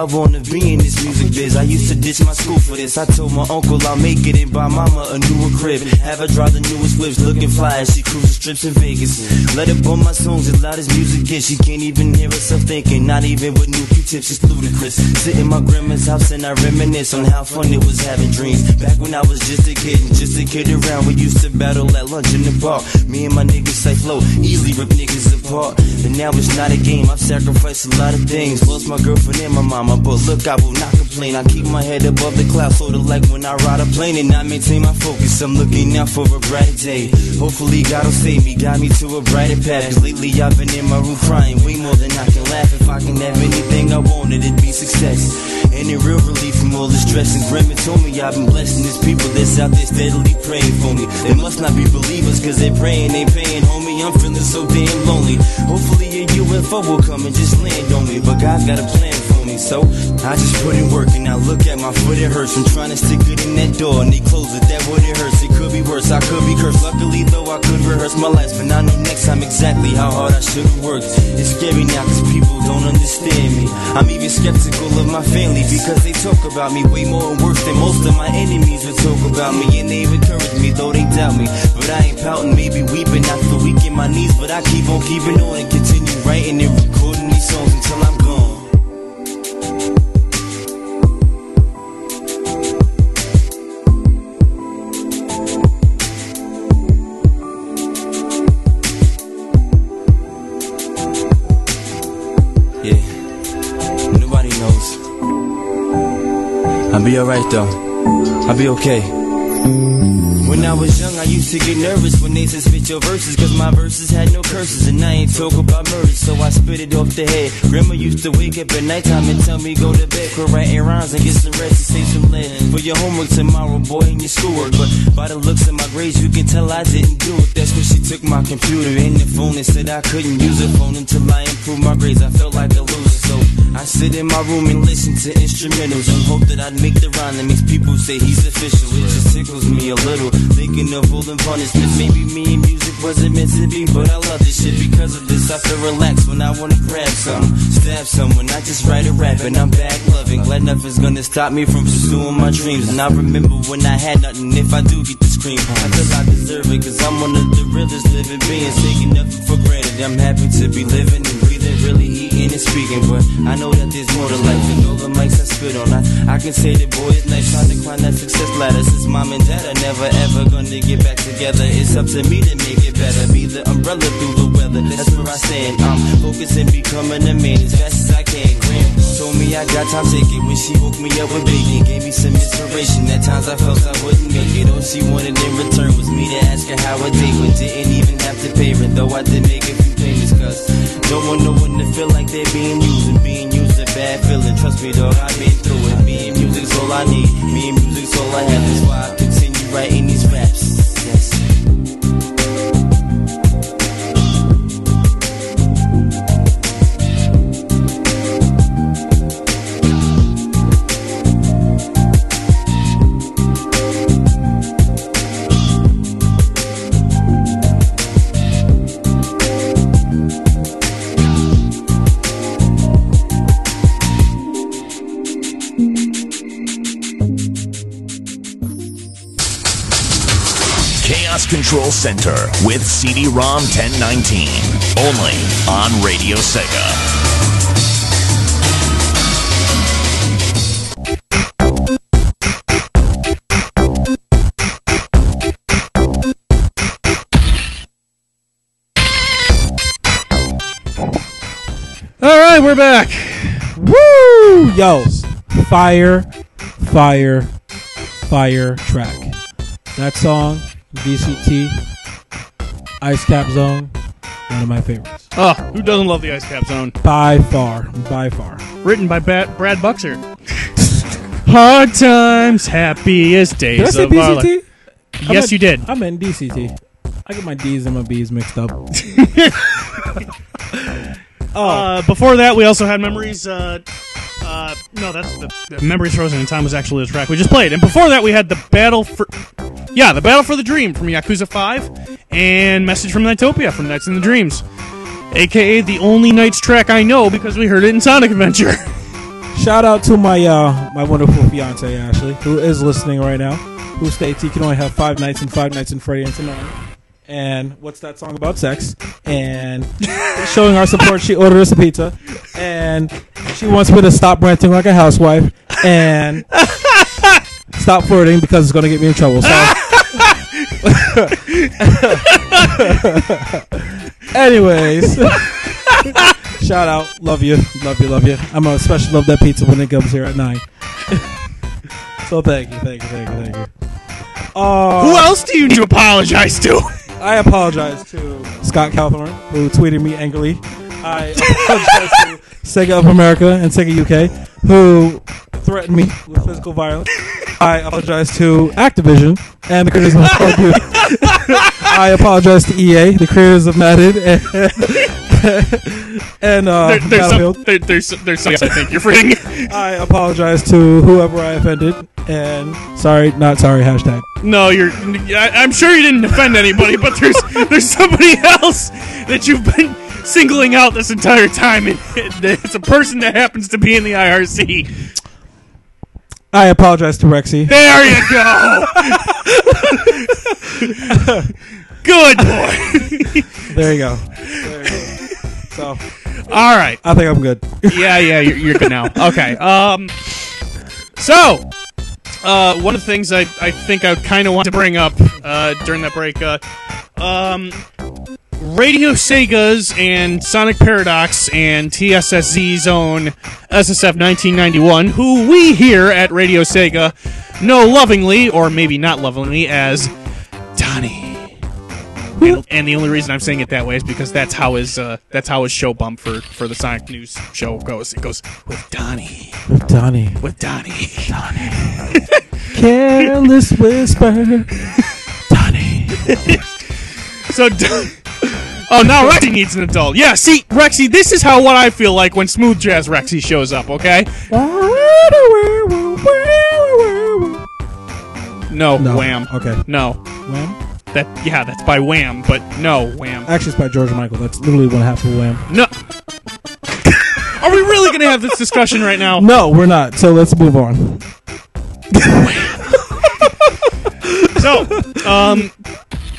I wanna be in this music biz. I used to ditch my school for this. I told my uncle I'll make it and buy mama a newer crib. Have her drive the newest whips, looking fly as she cruises strips in Vegas. Let her bump my songs as loud as music gets. She can't even hear herself thinking, not even with new Q-tips. It's ludicrous. Sit in my grandma's house and I reminisce on how fun it was having dreams. Back when I was just a kid, just a kid around, we used to battle at lunch in the park. Me and my niggas say flow, easily rip niggas apart. And now it's not a game. I've sacrificed a lot of things. Lost my girlfriend and my mama, but look, I will not I keep my head above the clouds, sort of like when I ride a plane, and I maintain my focus. I'm looking out for a brighter day. Hopefully, God will save me, guide me to a brighter path. Cause lately I've been in my room crying way more than I can laugh. If I can have anything I wanted, it'd be success. Any real relief from all the stress and grim. Told me I've been blessing these people that's out there steadily praying for me. They must not be believers, cause they're praying, they paying, homie. I'm feeling so damn lonely. Hopefully a UFO will come and just land on me. But God's got a plan so I just put in work and now look at my foot, it hurts. I'm trying to stick it in that door and they close it, that would it hurts. It could be worse, I could be cursed. Luckily though, I could rehearse my last, but I know next time exactly how hard I should have worked. It's scary now cause people don't understand me. I'm even skeptical of my family because they talk about me way more and worse than most of my enemies would talk about me. And they encourage me, though they doubt me. But I ain't pouting, maybe weeping after weak in my knees. But I keep on keeping on and continue writing and recording these songs alright though. I'll be okay. When I was young, I used to get nervous when they said spit your verses, cause my verses had no curses, and I ain't talk about murder, so I spit it off the head. Grandma used to wake up at nighttime and tell me go to bed, quit writing rhymes and get some rest and save some lead for your homework tomorrow, boy, and your schoolwork. But by the looks of my grades, you can tell I didn't do it. That's when she took my computer and the phone and said I couldn't use a phone until I improved my grades. I felt like a loser, so I sit in my room and listen to instrumentals and hope that I'd make the rhyme that makes people say he's official. It just tickles me a little, thinking of the punishments. Maybe me and music wasn't meant to be, but I love this shit because of this. I feel relaxed when I wanna grab something, stab someone. I just write a rap and I'm back loving. Glad nothing's gonna stop me from pursuing my dreams. And I remember when I had nothing. If I do get the scream, I I deserve it, cause I'm one of the realest living beings, taking nothing for granted. I'm happy to be living and breathing, really and speaking. But I know that there's more to life than all the mics I spit on. I, I can say the boy is nice, trying to climb that success ladder. Since mom and dad are never ever gonna get back together. It's up to me to make it better. Be the umbrella through the weather. That's where I stand. I'm focusing, becoming a man as fast as I can. Graham told me I got time ticket when she woke me up with bacon. Gave me some inspiration. At times I felt I wouldn't make it. All she wanted in return was me to ask her how a date went. Didn't even have to pay rent, though I did make a payments. Cause don't want no one to feel like they're being used. And being used a bad feeling. Trust me, dog, I've been through it. Me and music's all I need. Me and music's all I have. That's why I continue writing these raps. Control Center with CD-ROM 1019. Only on Radio Sega. All right, we're back. Woo! Yo, fire, fire, fire track. That song, DCT, Ice Cap Zone, one of my favorites. Oh, who doesn't love the Ice Cap Zone? By far, by far. Written by Bat- Brad Buxer. Hard times, happiest days Did I say of our life. DCT? Yes, you did. I meant DCT. I get my D's and my B's mixed up. oh, Uh, before that, we also had memories. Uh, uh, no, that's the, the memories frozen in time was actually the track we just played. And before that, we had the battle for, yeah, the battle for the dream from Yakuza Five, and message from Nightopia from Nights into Dreams. aka the only Nights track I know because we heard it in Sonic Adventure. Shout out to my uh, my wonderful fiance Ashley, who is listening right now, who states he can only have five nights and five nights in Freddie and tonight. And what's that song about sex? And showing our support, she ordered us a pizza, and she wants me to stop ranting like a housewife and stop flirting because it's going to get me in trouble. So, anyways. Shout out, love you, love you, love you. I'm gonna especially love that pizza when it comes here at nine. so thank you, thank you, thank you, thank you. Uh, Who else do you need to apologize to? I apologize to Scott Calthorne who tweeted me angrily. I apologize to Sega of America and Sega UK who threatened me with physical violence. I apologize to Activision and the creators of Call of Duty. I apologize to EA, the creators of Madden and, and uh, There, there's Battlefield. some, there, there's there's some I think you're forgetting. I apologize to whoever I offended, and sorry, not sorry. Hashtag. No, you're. I, I'm sure you didn't offend anybody, but there's there's somebody else that you've been singling out this entire time, and it's a person that happens to be in the IRC. I apologize to Rexy. There you go. Good boy. There you go. There you go. So All right. I think I'm good. yeah, yeah, you're, you're good now. Okay. Um. So, uh, one of the things I, I think I kind of want to bring up uh, during that break, uh, um, Radio Sega's and Sonic Paradox and TSSZ's own SSF 1991, who we here at Radio Sega know lovingly, or maybe not lovingly, as Donnie. And, and the only reason I'm saying it that way is because that's how his uh, that's how his show bump for, for the Sonic News show goes. It goes with Donnie, with Donnie. with Donnie, Donnie. Careless whisper. Donnie. So, Don- oh, now Rexy needs an adult. Yeah, see, Rexy, this is how what I feel like when Smooth Jazz Rexy shows up. Okay? No, No. Wham. Okay. No, Wham. that yeah, that's by Wham, but no Wham. Actually, it's by George Michael. That's literally one half of Wham. No. Are we really gonna have this discussion right now? No, we're not. So let's move on. So, um,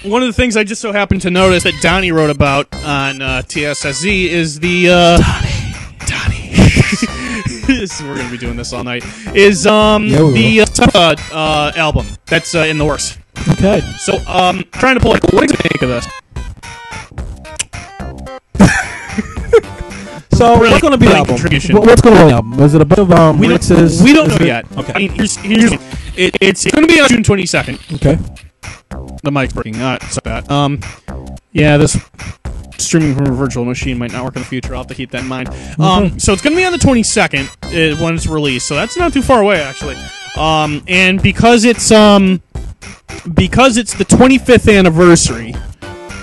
one of the things I just so happened to notice that Donnie wrote about on uh, TSSZ is the uh, Donnie. Donnie. We're gonna be doing this all night. Is um Yeah, we the uh, uh, album that's uh, in the works. Okay. So, um, trying to pull like what do you think of this? So Really what's going to be the brilliant album? contribution. What- What's going to be the album? Is it a bunch of um, We don't, mixes? we don't Is know it- yet. Okay. I mean, here's, here's it, it's, it's going to be on June 22nd. Okay. The mic's breaking. Uh, so that. Um, yeah, this streaming from a virtual machine might not work in the future. I'll have to keep that in mind. Um, so it's going to be on the 22nd uh, when it's released. So that's not too far away, actually. Um, and because it's um, because it's the 25th anniversary,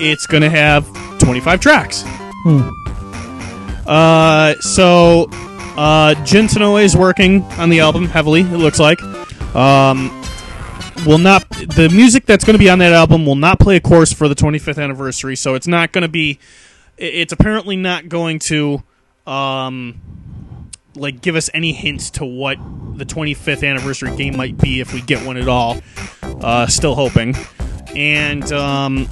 it's going to have 25 tracks. Hmm. Uh, so uh, Jun is working on the album heavily. It looks like. Um, will not the music that's going to be on that album will not play a course for the 25th anniversary. So it's not going to be. It's apparently not going to. Um, like give us any hints to what the 25th anniversary game might be if we get one at all. Uh, still hoping, and um,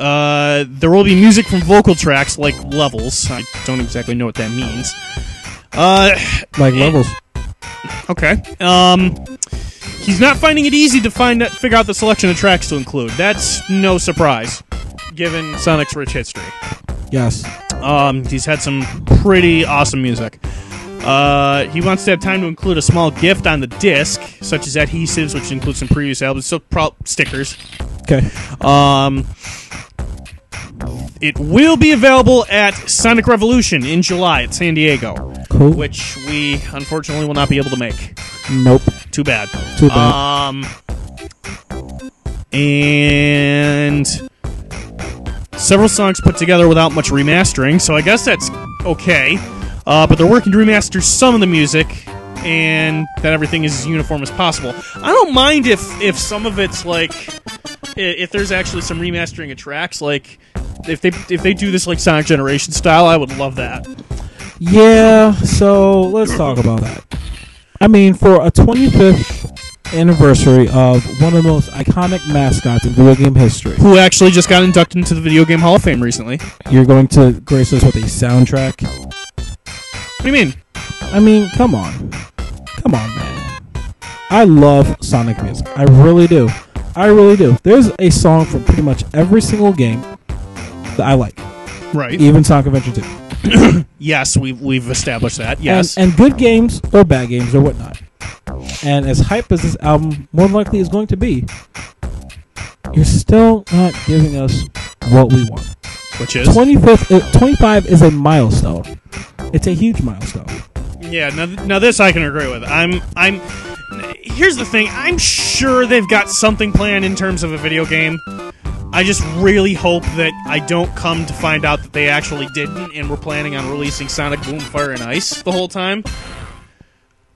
uh, there will be music from vocal tracks like levels. I don't exactly know what that means. Uh, Like levels. Okay. Um, he's not finding it easy to find that, figure out the selection of tracks to include. That's no surprise, given Sonic's rich history. Yes. Um, he's had some pretty awesome music. Uh, he wants to have time to include a small gift on the disc, such as adhesives, which includes some previous albums, so pro- stickers. Okay. Um, it will be available at Sonic Revolution in July at San Diego, Cool. which we unfortunately will not be able to make. Nope. Too bad. Too bad. Um, and several songs put together without much remastering, so I guess that's okay. Uh, but they're working to remaster some of the music, and that everything is as uniform as possible. I don't mind if if some of it's like i- if there's actually some remastering of tracks, like If they if they do this like Sonic Generation style, I would love that. Yeah, so let's talk about that. I mean, for a 25th anniversary of one of the most iconic mascots in video game history, Who actually just got inducted into the Video Game Hall of Fame recently? What you're going to grace us with a soundtrack. What do you mean? I mean, come on. Come on, man. I love Sonic music. I really do. I really do. There's a song from pretty much every single game that I like, Right. even Sonic Adventure 2. Yes, we've we've established that. Yes. And, and good games or bad games or whatnot. And as hype as this album more than likely is going to be, you're still not giving us what we want. Which is 25th, uh, 25 is a milestone. It's a huge milestone. Yeah, now, now this I can agree with. I'm I'm here's the thing. I'm sure they've got something planned in terms of a video game. I just really hope that I don't come to find out that they actually didn't and were planning on releasing Sonic Boom Fire and Ice the whole time.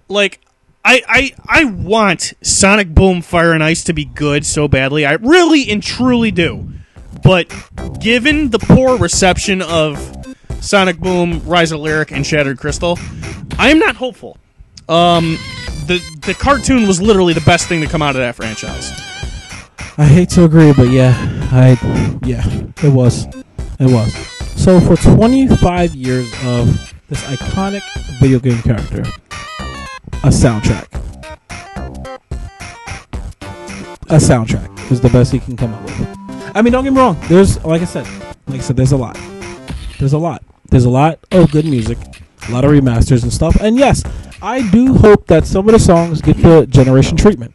Like I, I I want Sonic Boom Fire and Ice to be good so badly. I really and truly do. But given the poor reception of Sonic Boom, Rise of Lyric, and Shattered Crystal, I am not hopeful. Um, the the cartoon was literally the best thing to come out of that franchise. I hate to agree, but yeah, I yeah, it was, it was. So for 25 years of this iconic video game character, a soundtrack, a soundtrack is the best he can come up with. I mean, don't get me wrong. There's like I said, like I said, there's a lot. There's a lot. There's a lot of good music, a lot of remasters and stuff. And yes, I do hope that some of the songs get the generation treatment,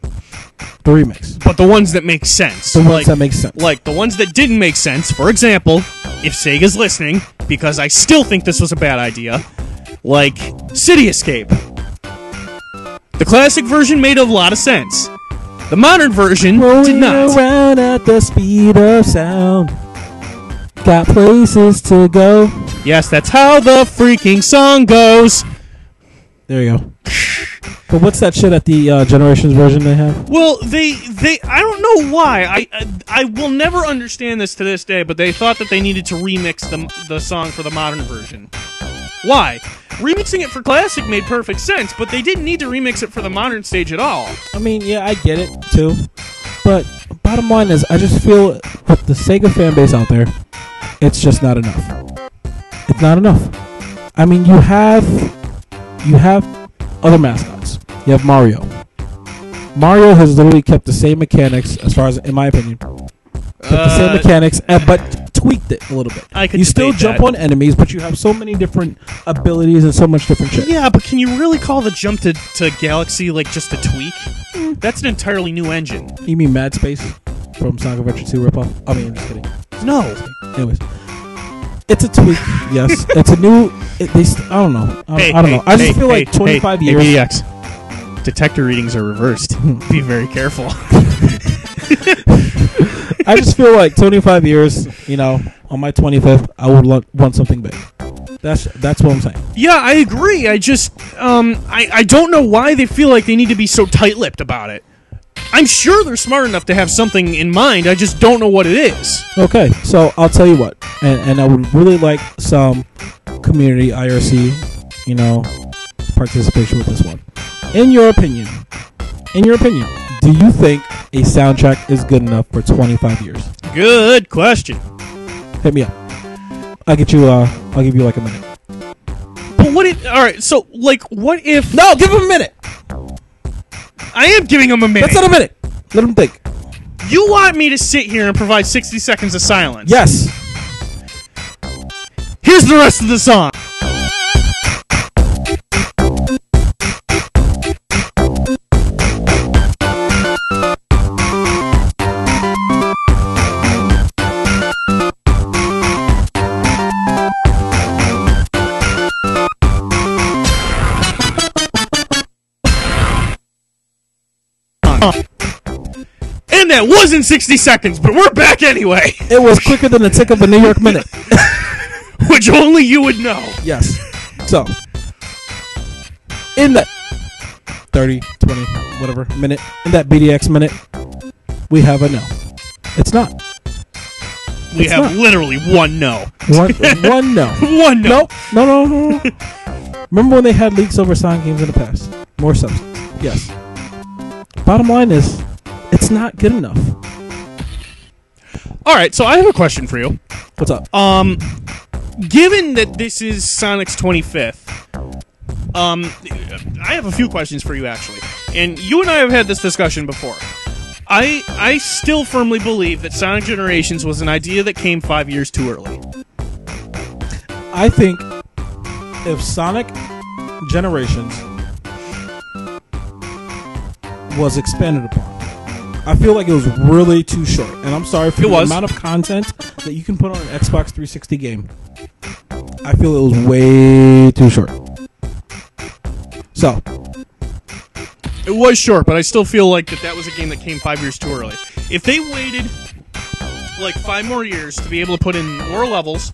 the remix. But the ones that make sense, The ones like, that make sense. like the ones that didn't make sense. For example, if Sega's listening, because I still think this was a bad idea, like City Escape. The classic version made a lot of sense. The modern version did Rolling not. around at the speed of sound. Got places to go. Yes, that's how the freaking song goes. There you go. But what's that shit at the uh, Generations version they have? Well, they they I don't know why. I, I I will never understand this to this day, but they thought that they needed to remix the the song for the modern version. Why? Remixing it for classic made perfect sense, but they didn't need to remix it for the modern stage at all. I mean, yeah, I get it too. But bottom line is, I just feel with the Sega fan base out there, it's just not enough. It's not enough. I mean, you have you have other mascots. You have Mario. Mario has literally kept the same mechanics, as far as in my opinion, kept the same Uh, mechanics, uh, but tweaked it a little bit. I could you still jump that. on enemies, but you have so many different abilities and so much different shit. Yeah, but can you really call the jump to, to Galaxy like just a tweak? That's an entirely new engine. You mean Mad Space from Sonic Adventure 2 ripoff? I mean, I'm just kidding. No. Anyways, it's a tweak. yes, it's a new. It, they, st- I don't know. I, I don't know. I just feel like 25 hey, years. BDX. Detector readings are reversed. Be very careful. I just feel like 25 years. You know, on my 25th, I would lo- want something big. That's that's what I'm saying. Yeah, I agree. I just, um, I, I don't know why they feel like they need to be so tight-lipped about it. I'm sure they're smart enough to have something in mind. I just don't know what it is. Okay, so I'll tell you what, and, and I would really like some community IRC, you know, participation with this one. In your opinion, in your opinion, do you think a soundtrack is good enough for 25 years? Good question. Hit me up. I'll get you. Uh, I'll give you like a minute. But what if? All right. So, like, what if? No, give him a minute. I am giving him a minute. That's not a minute. Let him think. you want me to sit here and provide 60 seconds of silence? Yes. Here's the rest of the song. That wasn't 60 seconds, but we're back anyway, It was quicker than the tick of a New York minute. which only you would know. yes. So, in that 30, 20, whatever minute, in that BDX minute, we have a no. It's not. We It's have not. literally one no. One, one no. One no. Nope. No, no, no, no. Remember when they had leaks over sign games in the past? More substance. Yes. Bottom line is, it's not good enough. All right, so I have a question for you. What's up? Um, given that this is Sonic's 25th, um, I have a few questions for you actually. And you and I have had this discussion before. I I still firmly believe that Sonic Generations was an idea that came five years too early. I think if Sonic Generations was expanded upon, I feel like it was really too short. And I'm sorry for It the was. amount of content that you can put on an Xbox 360 game. I feel it was way too short. So, It was short, but I still feel like that that was a game that came five years too early. If they waited like five more years to be able to put in more levels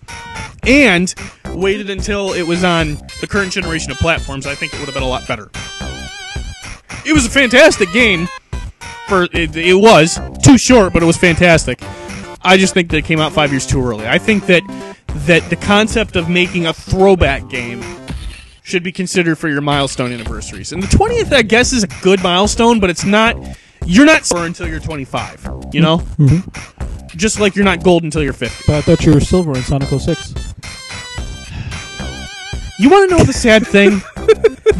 and waited until it was on the current generation of platforms, I think it would have been a lot better. It was a fantastic game. For it, it was too short, but it was fantastic. I just think that it came out five years too early. I think that that the concept of making a throwback game should be considered for your milestone anniversaries. And the 20th, I guess, is a good milestone, but it's not. You're not silver until you're 25. You know, mm-hmm. just like you're not gold until you're 50. but I thought you were silver in Sonic 06. You want to know the sad thing?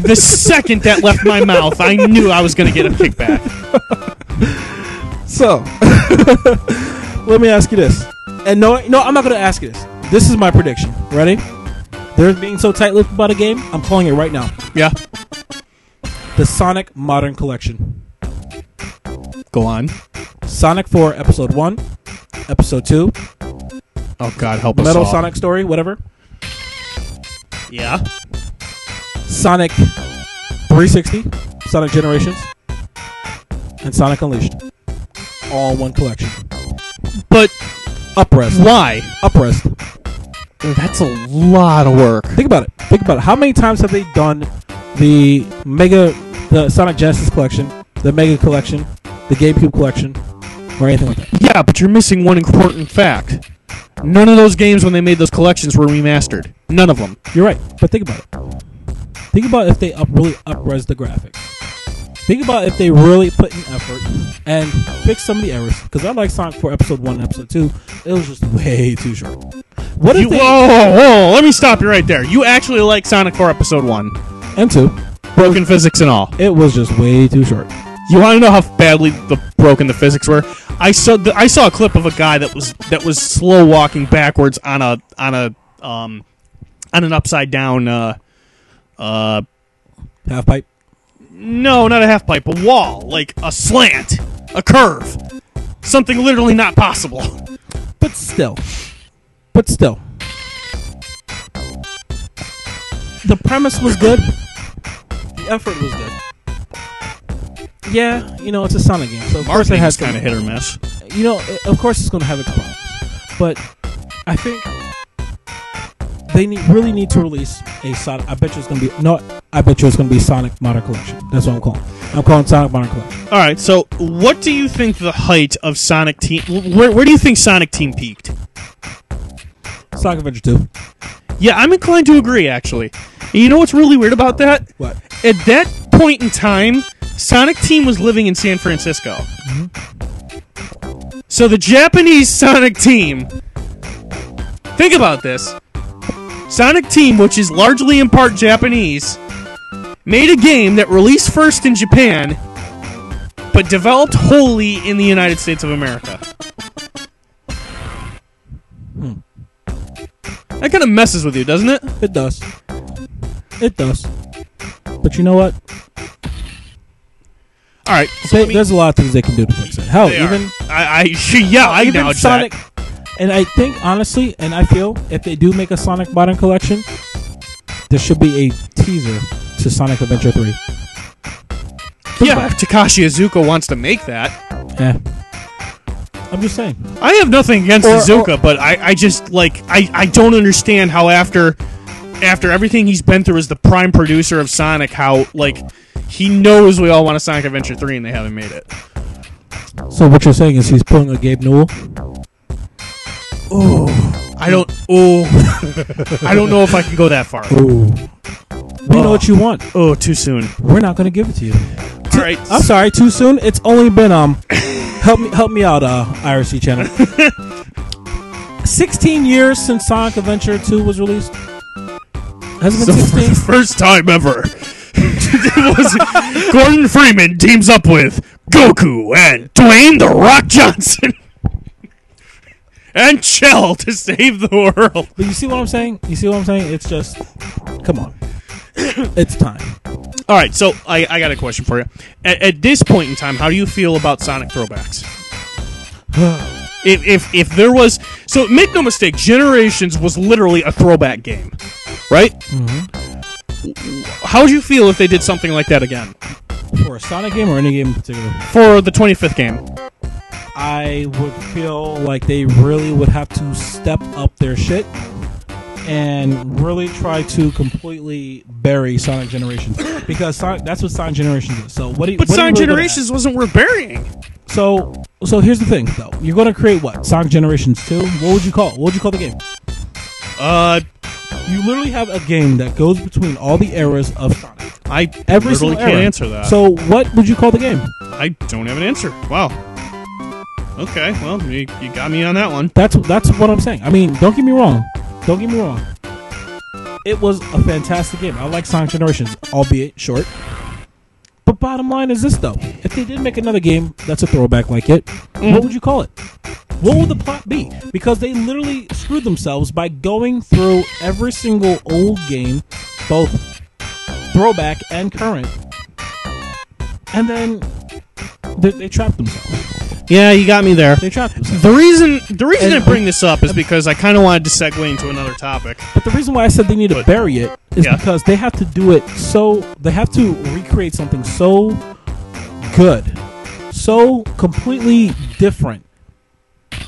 the second that left my mouth, I knew I was going to get a kickback. So, let me ask you this. And no, no, I'm not going to ask you this. This is my prediction. Ready? They're being so tight-lipped about a game. I'm calling it right now. Yeah, The Sonic Modern Collection. go on. Sonic 4 Episode 1, Episode 2, Oh God, help us Metal all. Sonic Story, whatever. Yeah. Sonic 360, Sonic Generations, and Sonic Unleashed. All in one collection. But Uprest. why? Uprest. That's a lot of work. Think about it. Think about it. How many times have they done the Mega, the Sonic Genesis collection, the Mega collection, the GameCube collection, or anything like that? Yeah, but you're missing one important fact. None of those games, when they made those collections, were remastered. None of them. You're right. But think about it. Think about if they up really upres the graphics. Think about if they really put in effort and fix some of the errors. Because I like Sonic 4 Episode 1 and Episode 2. It was just way too short. What if You, they... whoa, whoa, whoa, let me stop you right there. You actually like Sonic 4 Episode 1. And 2. Broken physics and all. It was just way too short. You want to know how badly the broken the physics were? I saw the, I saw a clip of a guy that was that was slow walking backwards on a on a um on an upside down uh uh Half pipe. no, not a half pipe, a wall, like a slant, a curve. Something literally not possible. But still. But still. The premise was good. The effort was good. Yeah, you know, it's a Sonic game. So of course it has kind of hit or miss. you know, of course it's going to have its problems, but I think they need, really need to release a Sonic. I bet you it's going to be no. I bet you it's going to be Sonic Modern Collection. That's what I'm calling. I'm calling Sonic Modern Collection. All right, so what do you think the height of Sonic Team? Where, where do you think Sonic Team peaked? Sonic Adventure Two. Yeah, I'm inclined to agree. Actually, And you know what's really weird about that? What? At that point in time, Sonic Team was living in San Francisco. Mm-hmm. So the Japanese Sonic Team. Think about this. Sonic Team, which is largely in part Japanese, made a game that released first in Japan, but developed wholly in the United States of America. Hmm. That kind of messes with you, doesn't it? It does. It does. But you know what? All right, so They, me- there's a lot of things they can do to fix it. Hell, even I, I yeah, I even Sonic. that. And I think honestly, and I feel if they do make a Sonic Modern Collection, there should be a teaser to Sonic Adventure Three. Yeah, if Takashi Iizuka wants to make that. Yeah. I'm just saying. I have nothing against Or- Iizuka, but I, I just like I, I don't understand how after after everything he's been through as the prime producer of Sonic, how like he knows we all want a Sonic Adventure three and they haven't made it. So what you're saying is he's pulling a Gabe Newell? I don't. Oh, I don't know if I can go that far. Ooh. We know what you want. Oh, too soon. We're not going to give it to you. All right. I'm sorry, too soon. It's only been um, help me help me out, uh, IRC channel. Sixteen years since Sonic Adventure Two was released. Has it been So for the sixteen? first time ever, it was Gordon Freeman teams up with Goku and Dwayne the Rock Johnson and chill to save the world. But you see what I'm saying? You see what I'm saying? It's just, come on, it's time. All right, so I, I got a question for you. At, at this point in time, how do you feel about Sonic throwbacks? if, if if there was so make no mistake, Generations was literally a throwback game, right? Mm-hmm. How would you feel if they did something like that again For a Sonic game or any game in particular, for the 25th game? I would feel like they really would have to step up their shit and really try to completely bury Sonic Generations because Sonic, that's what Sonic Generations is. So what do you? But what are you Sonic really Generations wasn't worth burying. So so here's the thing though. You're going to create what? Sonic Generations two. What would you call? it? What would you call the game? Uh, You literally have a game that goes between all the eras of Sonic. I Every literally can't era. answer that. So what would you call the game? I don't have an answer. Wow. Okay, well, you, you got me on that one. That's that's what I'm saying. I mean, don't get me wrong. Don't get me wrong. It was a fantastic game. I like Sonic Generations, albeit short. But bottom line is this though: if they did make another game that's a throwback like it, what mm-hmm. would you call it? What would the plot be? Because they literally screwed themselves by going through every single old game, both throwback and current, and then they, they trapped themselves. Yeah, you got me there. They trapped themselves. The reason the reason And- I bring this up is because I kind of wanted to segue into another topic. But the reason why I said they need to But- bury it is Yeah. because they have to do it so they have to recreate something so good, so completely different,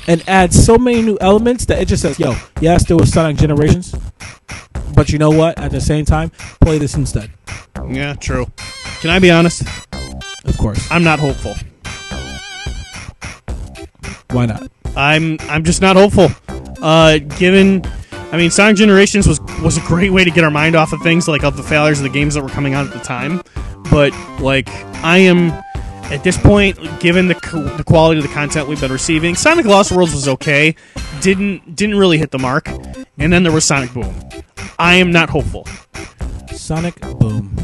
and add so many new elements that it just says, "Yo, yes, there was Sonic Generations, but you know what? At the same time, play this instead." Yeah, true. Can I be honest? Of course, I'm not hopeful. Why not? I'm I'm just not hopeful. Uh, given, I mean, Sonic Generations was was a great way to get our mind off of things like of the failures of the games that were coming out at the time. But like, I am at this point, given the co- the quality of the content we've been receiving, Sonic Lost Worlds was okay. Didn't didn't really hit the mark. And then there was Sonic Boom. I am not hopeful. Sonic Boom.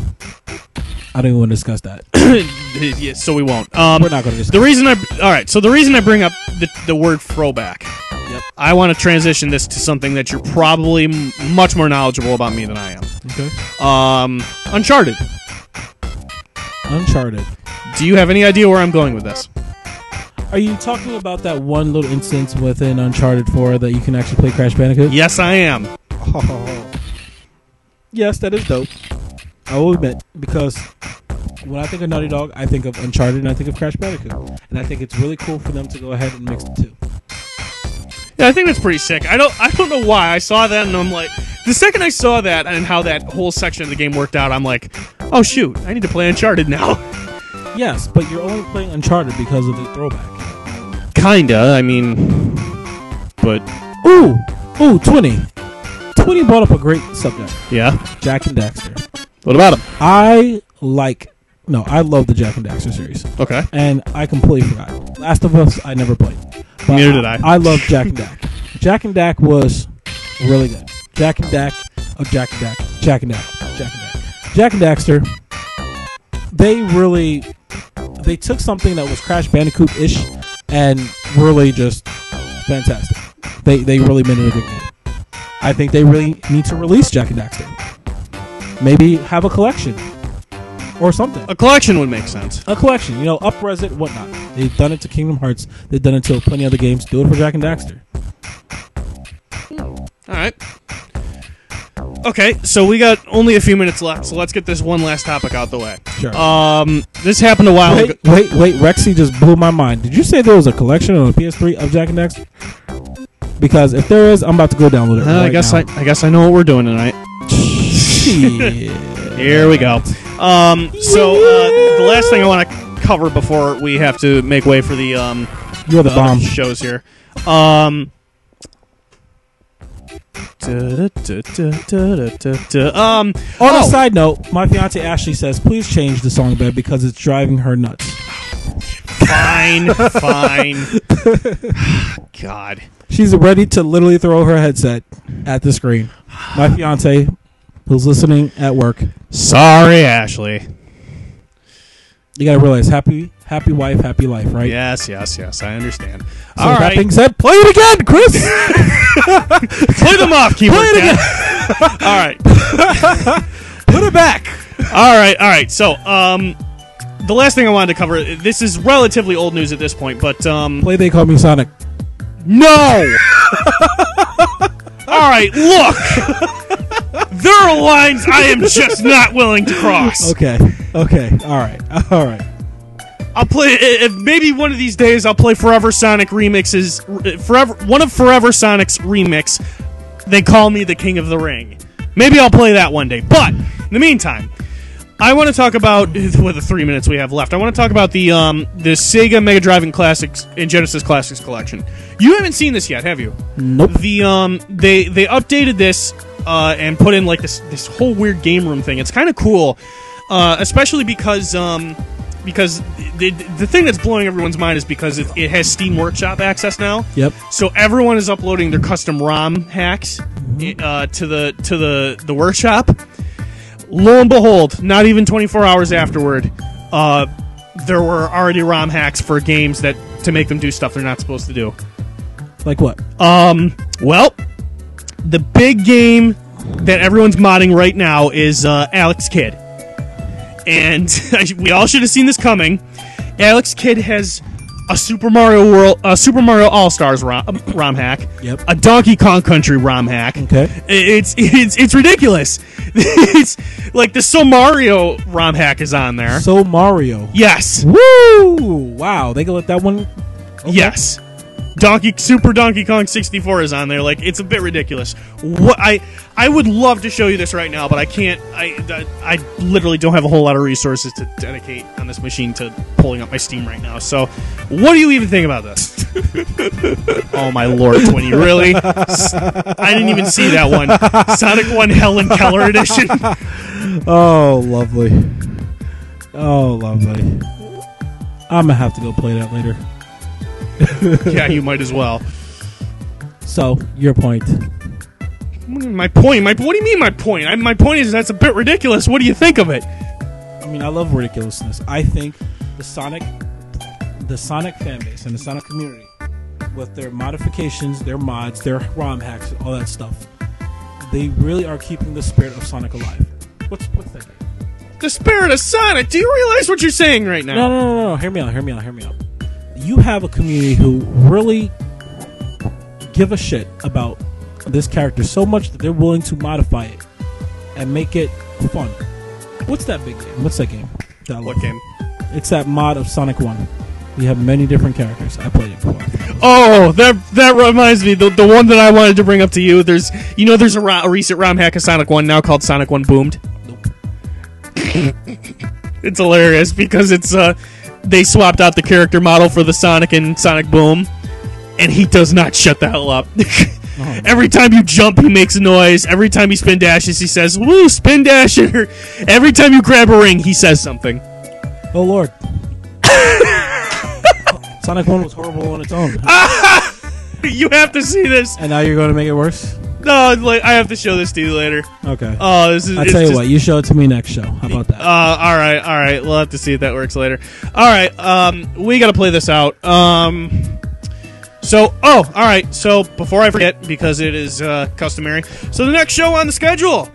I don't even want to discuss that. yeah, so we won't. Um, We're not going to discuss. The reason I all right, so the reason I bring up the, the word throwback, Yep. I want to transition this to something that you're probably m- much more knowledgeable about me than I am. Okay. Um, Uncharted. Uncharted. Do you have any idea where I'm going with this? Are you talking about that one little instance within Uncharted 4 that you can actually play Crash Bandicoot? Yes, I am. Yes, that is dope. I will admit, because when I think of Naughty Dog, I think of Uncharted and I think of Crash Bandicoot. And I think it's really cool for them to go ahead and mix the two. Yeah, I think that's pretty sick. I don't I don't know why I saw that and I'm like, the second I saw that and how that whole section of the game worked out, I'm like, oh shoot, I need to play Uncharted now. Yes, but you're only playing Uncharted because of the throwback. Kinda. I mean, but Ooh, ooh, 20. 20 brought up a great subject yeah. Jak and Daxter. What about him? I like, no, I love the Jak and Daxter series. Okay. and I completely forgot. Last of Us, I never played. But Neither did I. I love Jack and Dak. Jack and Dak was really good. Jack and Dak, oh Jack and Dak, Jack and Dak, Jack and Dak, Jak and Daxter. They really, they took something that was Crash Bandicoot ish, and really just fantastic. They they really made it a good game. I think they really need to release Jak and Daxter. Maybe have a collection or something A collection would make sense. a collection, you know, upres it, whatnot. They've done it to Kingdom Hearts. They've done it to plenty of other games. Do it for Jak and Daxter. All right. Okay, so we got only a few minutes left, so let's get this one last topic out the way. Sure. Um, this happened a while ago. wait, wait, wait. Rexy just blew my mind. Did you say there was a collection on the PS3 of Jak and Daxter? Because if there is, I'm about to go download it. Uh, I guess now. I, I guess I know what we're doing tonight. Here we go. Um, so uh, the last thing I want to cover before we have to make way for the um, You're the bomb. shows here. Um, Um, On oh, a side note, my fiance Ashley says, please change the song bed because it's driving her nuts. fine, fine. God. She's ready to literally throw her headset at the screen. My fiance, who's listening at work, Sorry, Ashley. you gotta realize happy, happy wife, happy life, right? Yes, yes, yes. I understand. So All that right. being said, play it again, Chris. Play them off, keyboard. Play it again. all right. Put it back. All right, all right. So, um, the last thing I wanted to cover. This is relatively old news at this point, but um, Play they call me Sonic. no. all right, look. There are lines I am just not willing to cross. Okay. Okay. All right. All right. I'll play. If maybe one of these days I'll play Forever Sonic remixes. Forever, one of Forever Sonic's remix. They call me the King of the Ring. Maybe I'll play that one day. But in the meantime, I want to talk about with the three minutes we have left. I want to talk about the um the Sega Mega Drive and Classics and Genesis Classics collection. You haven't seen this yet, have you? Nope. The um they they updated this uh and put in like this this whole weird game room thing. It's kind of cool, uh, especially because um because the the thing that's blowing everyone's mind is because it, it has Steam Workshop access now. Yep. So everyone is uploading their custom ROM hacks uh, to the to the the workshop. Lo and behold, not even 24 hours afterward, uh, there were already ROM hacks for games that to make them do stuff they're not supposed to do. Like what? Um, well, the big game that everyone's modding right now is uh, Alex Kidd, and we all should have seen this coming. Alex Kidd has a Super Mario World, a Super Mario All Stars ROM, ROM hack, Yep. a Donkey Kong Country ROM hack. Okay. It's it's it's ridiculous. it's like the Somari ROM hack is on there. Somari. yes, Woo! Wow, they can let that one. Yes. Donkey Super Donkey Kong 64 is on there. Like it's a bit ridiculous. What I I would love to show you this right now, but I can't. I I literally don't have a whole lot of resources to dedicate on this machine to pulling up my Steam right now. So, what do you even think about this? oh my lord, Twinny, really? I didn't even see that one. Sonic One Helen Keller edition. Oh, lovely. Oh, lovely. I'm gonna have to go play that later. yeah, you might as well. So, your point. Mm, my point. My what do you mean? My point. I, my point is that's a bit ridiculous. What do you think of it? I mean, I love ridiculousness. I think the Sonic, the Sonic fan base and the Sonic community, with their modifications, their mods, their ROM hacks, all that stuff, they really are keeping the spirit of Sonic alive. What's what's that? The spirit of Sonic. Do you realize what you're saying right now? No, no, no, no. Hear me out. Hear me out. Hear me out. You have a community who really give a shit about this character so much that they're willing to modify it and make it fun. What's that big game? What's that game? That What game? It's that mod of Sonic One. You have many different characters. I played it before. Oh, that that reminds me. The, the one that I wanted to bring up to you. There's you know there's a, ro- a recent ROM hack of Sonic One now called Sonic One Boomed. it's hilarious because it's uh they swapped out the character model for the Sonic and Sonic Boom, and he does not shut the hell up. Oh. Every time you jump, he makes a noise. Every time he spin dashes, he says "woo, spin dasher. Every time you grab a ring, he says something. Oh lord. Sonic One was horrible on its own, You have to see this. and now you're going to make it worse. No, like I have to show this to you later. Okay. Oh, this is. I it's tell you just- what, you show it to me next show. How about that? Uh, all right, all right. We'll have to see if that works later. All right, um, we got to play this out. Um, so, oh, all right. So before I forget, because it is uh, customary, so the next show on the schedule.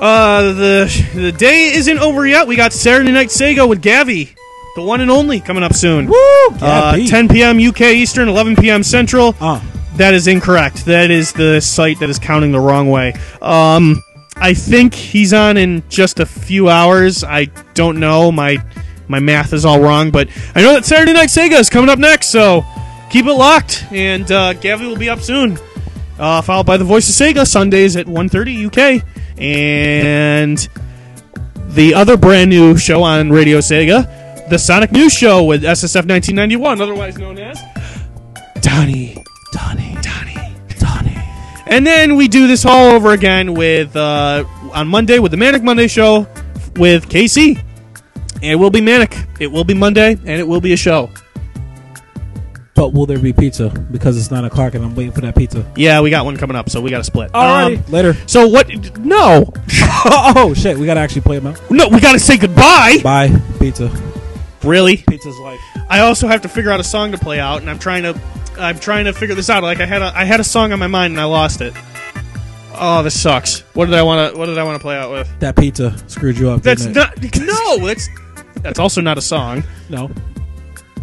Uh, the the day isn't over yet. We got Saturday Night Sega with Gavi, the one and only, coming up soon. Woo! Uh, 10 p.m. UK Eastern, 11 p.m. Central. Ah. That is incorrect. That is the site that is counting the wrong way. Um, I think he's on in just a few hours. I don't know. My my math is all wrong, but I know that Saturday Night Sega is coming up next, so keep it locked. And uh, Gavi will be up soon, uh, followed by the Voice of Sega Sundays at 1:30 UK, and the other brand new show on Radio Sega, the Sonic News Show with SSF 1991, otherwise known as Donnie. Donnie. Donnie. Donnie. And then we do this all over again with uh, on Monday with the Manic Monday show with KC. And it will be manic. It will be Monday, and it will be a show. But will there be pizza? Because it's nine o'clock and I'm waiting for that pizza. Yeah, we got one coming up, so we got to split. Alrighty, Um, later. so what? No, oh shit, we gotta actually play them out. no, we got to say goodbye. Bye, pizza. Really? Pizza's life. I also have to figure out a song to play out, and I'm trying to, I'm trying to figure this out. Like I had a, I had a song on my mind and I lost it. Oh, this sucks. What did I want to, what did I want to play out with? That pizza screwed you up. That's didn't it? not, no, that's, that's also not a song. no.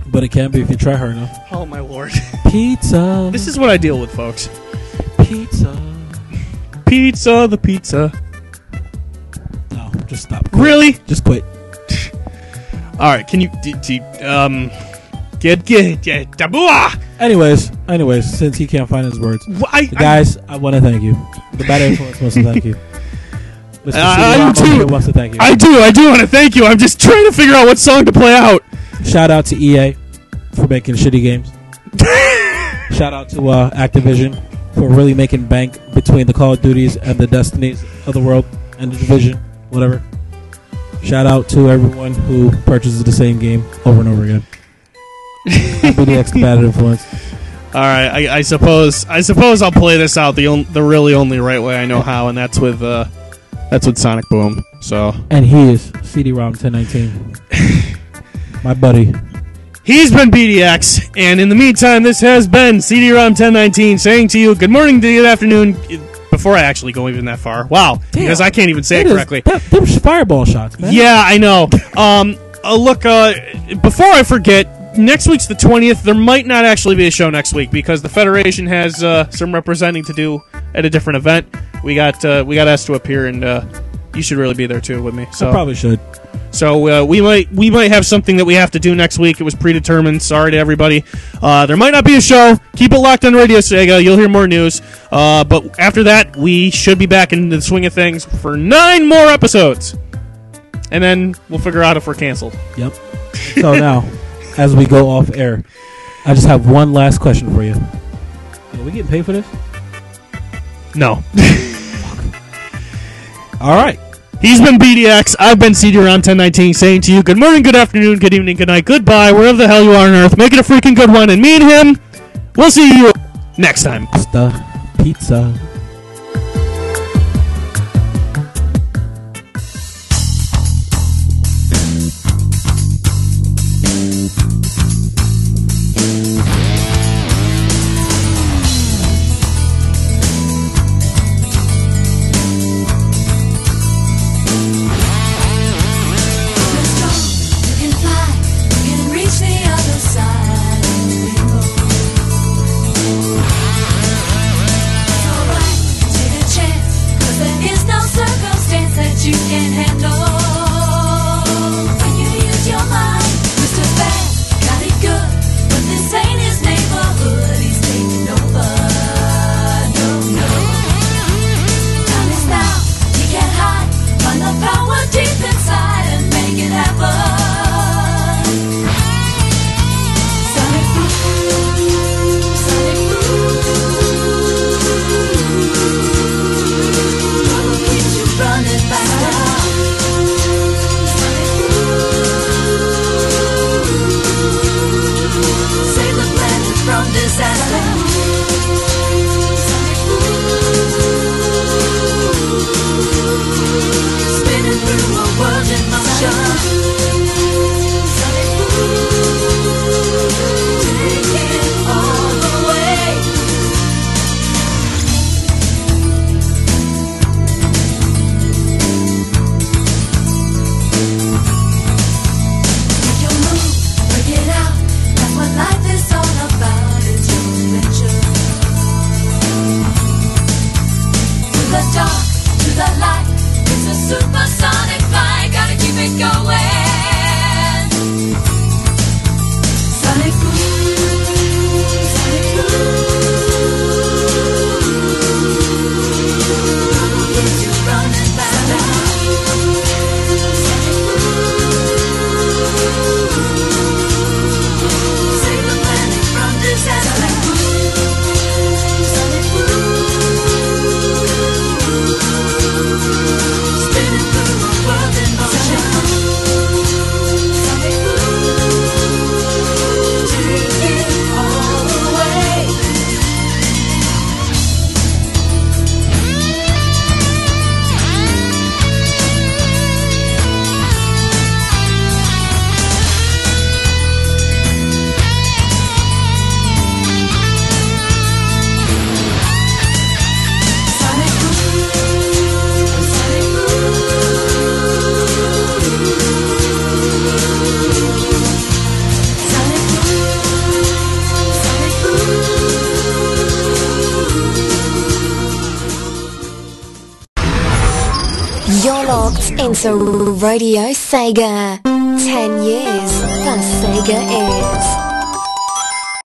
But it can be if you try hard enough. Oh my lord, Pizza. this is what I deal with, folks. pizza. Pizza, the pizza. No, just stop. Quit. Really? Just quit. All right, can you, d- d- um, get get get tabua? Anyways, anyways, since he can't find his words, Wh- I, I- guys, I, want to thank you. The bad influence wants to thank you. Mr. Uh, CD I do Rock over too. here wants to thank you. I do, I do want to thank you. I'm just trying to figure out what song to play out. Shout out to EA for making shitty games. Shout out to uh, Activision for really making bank between the Call of Duties and the Destinies of the world and the Division, whatever. Shout out to everyone who purchases the same game over and over again. Happy bad influence. All right, I, I suppose I suppose I'll play this out the on, the really only right way I know how, and that's with uh, that's with Sonic Boom. So And he is CD-ROM 1019. My buddy. he's been BDX, and in the meantime, this has been CD-ROM 1019 saying to you good morning, good afternoon. Before I actually go even that far, wow, because I can't even say it, is- correctly. That, fireball shots, man. Yeah, I know. Um, uh, look, uh, before I forget, next week's the twentieth. There might not actually be a show next week because the Federation has uh, some representing to do at a different event. We got uh, we got asked to appear, and uh, you should really be there too with me. So I probably should. so uh, we might we might have something that we have to do next week. It was predetermined. Sorry to everybody. Uh, there might not be a show. Keep it locked on Radio Sega. You'll hear more news. Uh, but after that, we should be back into the swing of things for nine more episodes, and then we'll figure out if we're canceled. Yep. So now, as we go off air, I just have one last question for you. Are we getting paid for this? No. All right. He's been BDX. I've been CD-ROM 1019 saying to you good morning, good afternoon, good evening, good night, goodbye, wherever the hell you are on Earth. Make it a freaking good one. And me and him, we'll see you next time. Pasta, pizza. Radio Sega.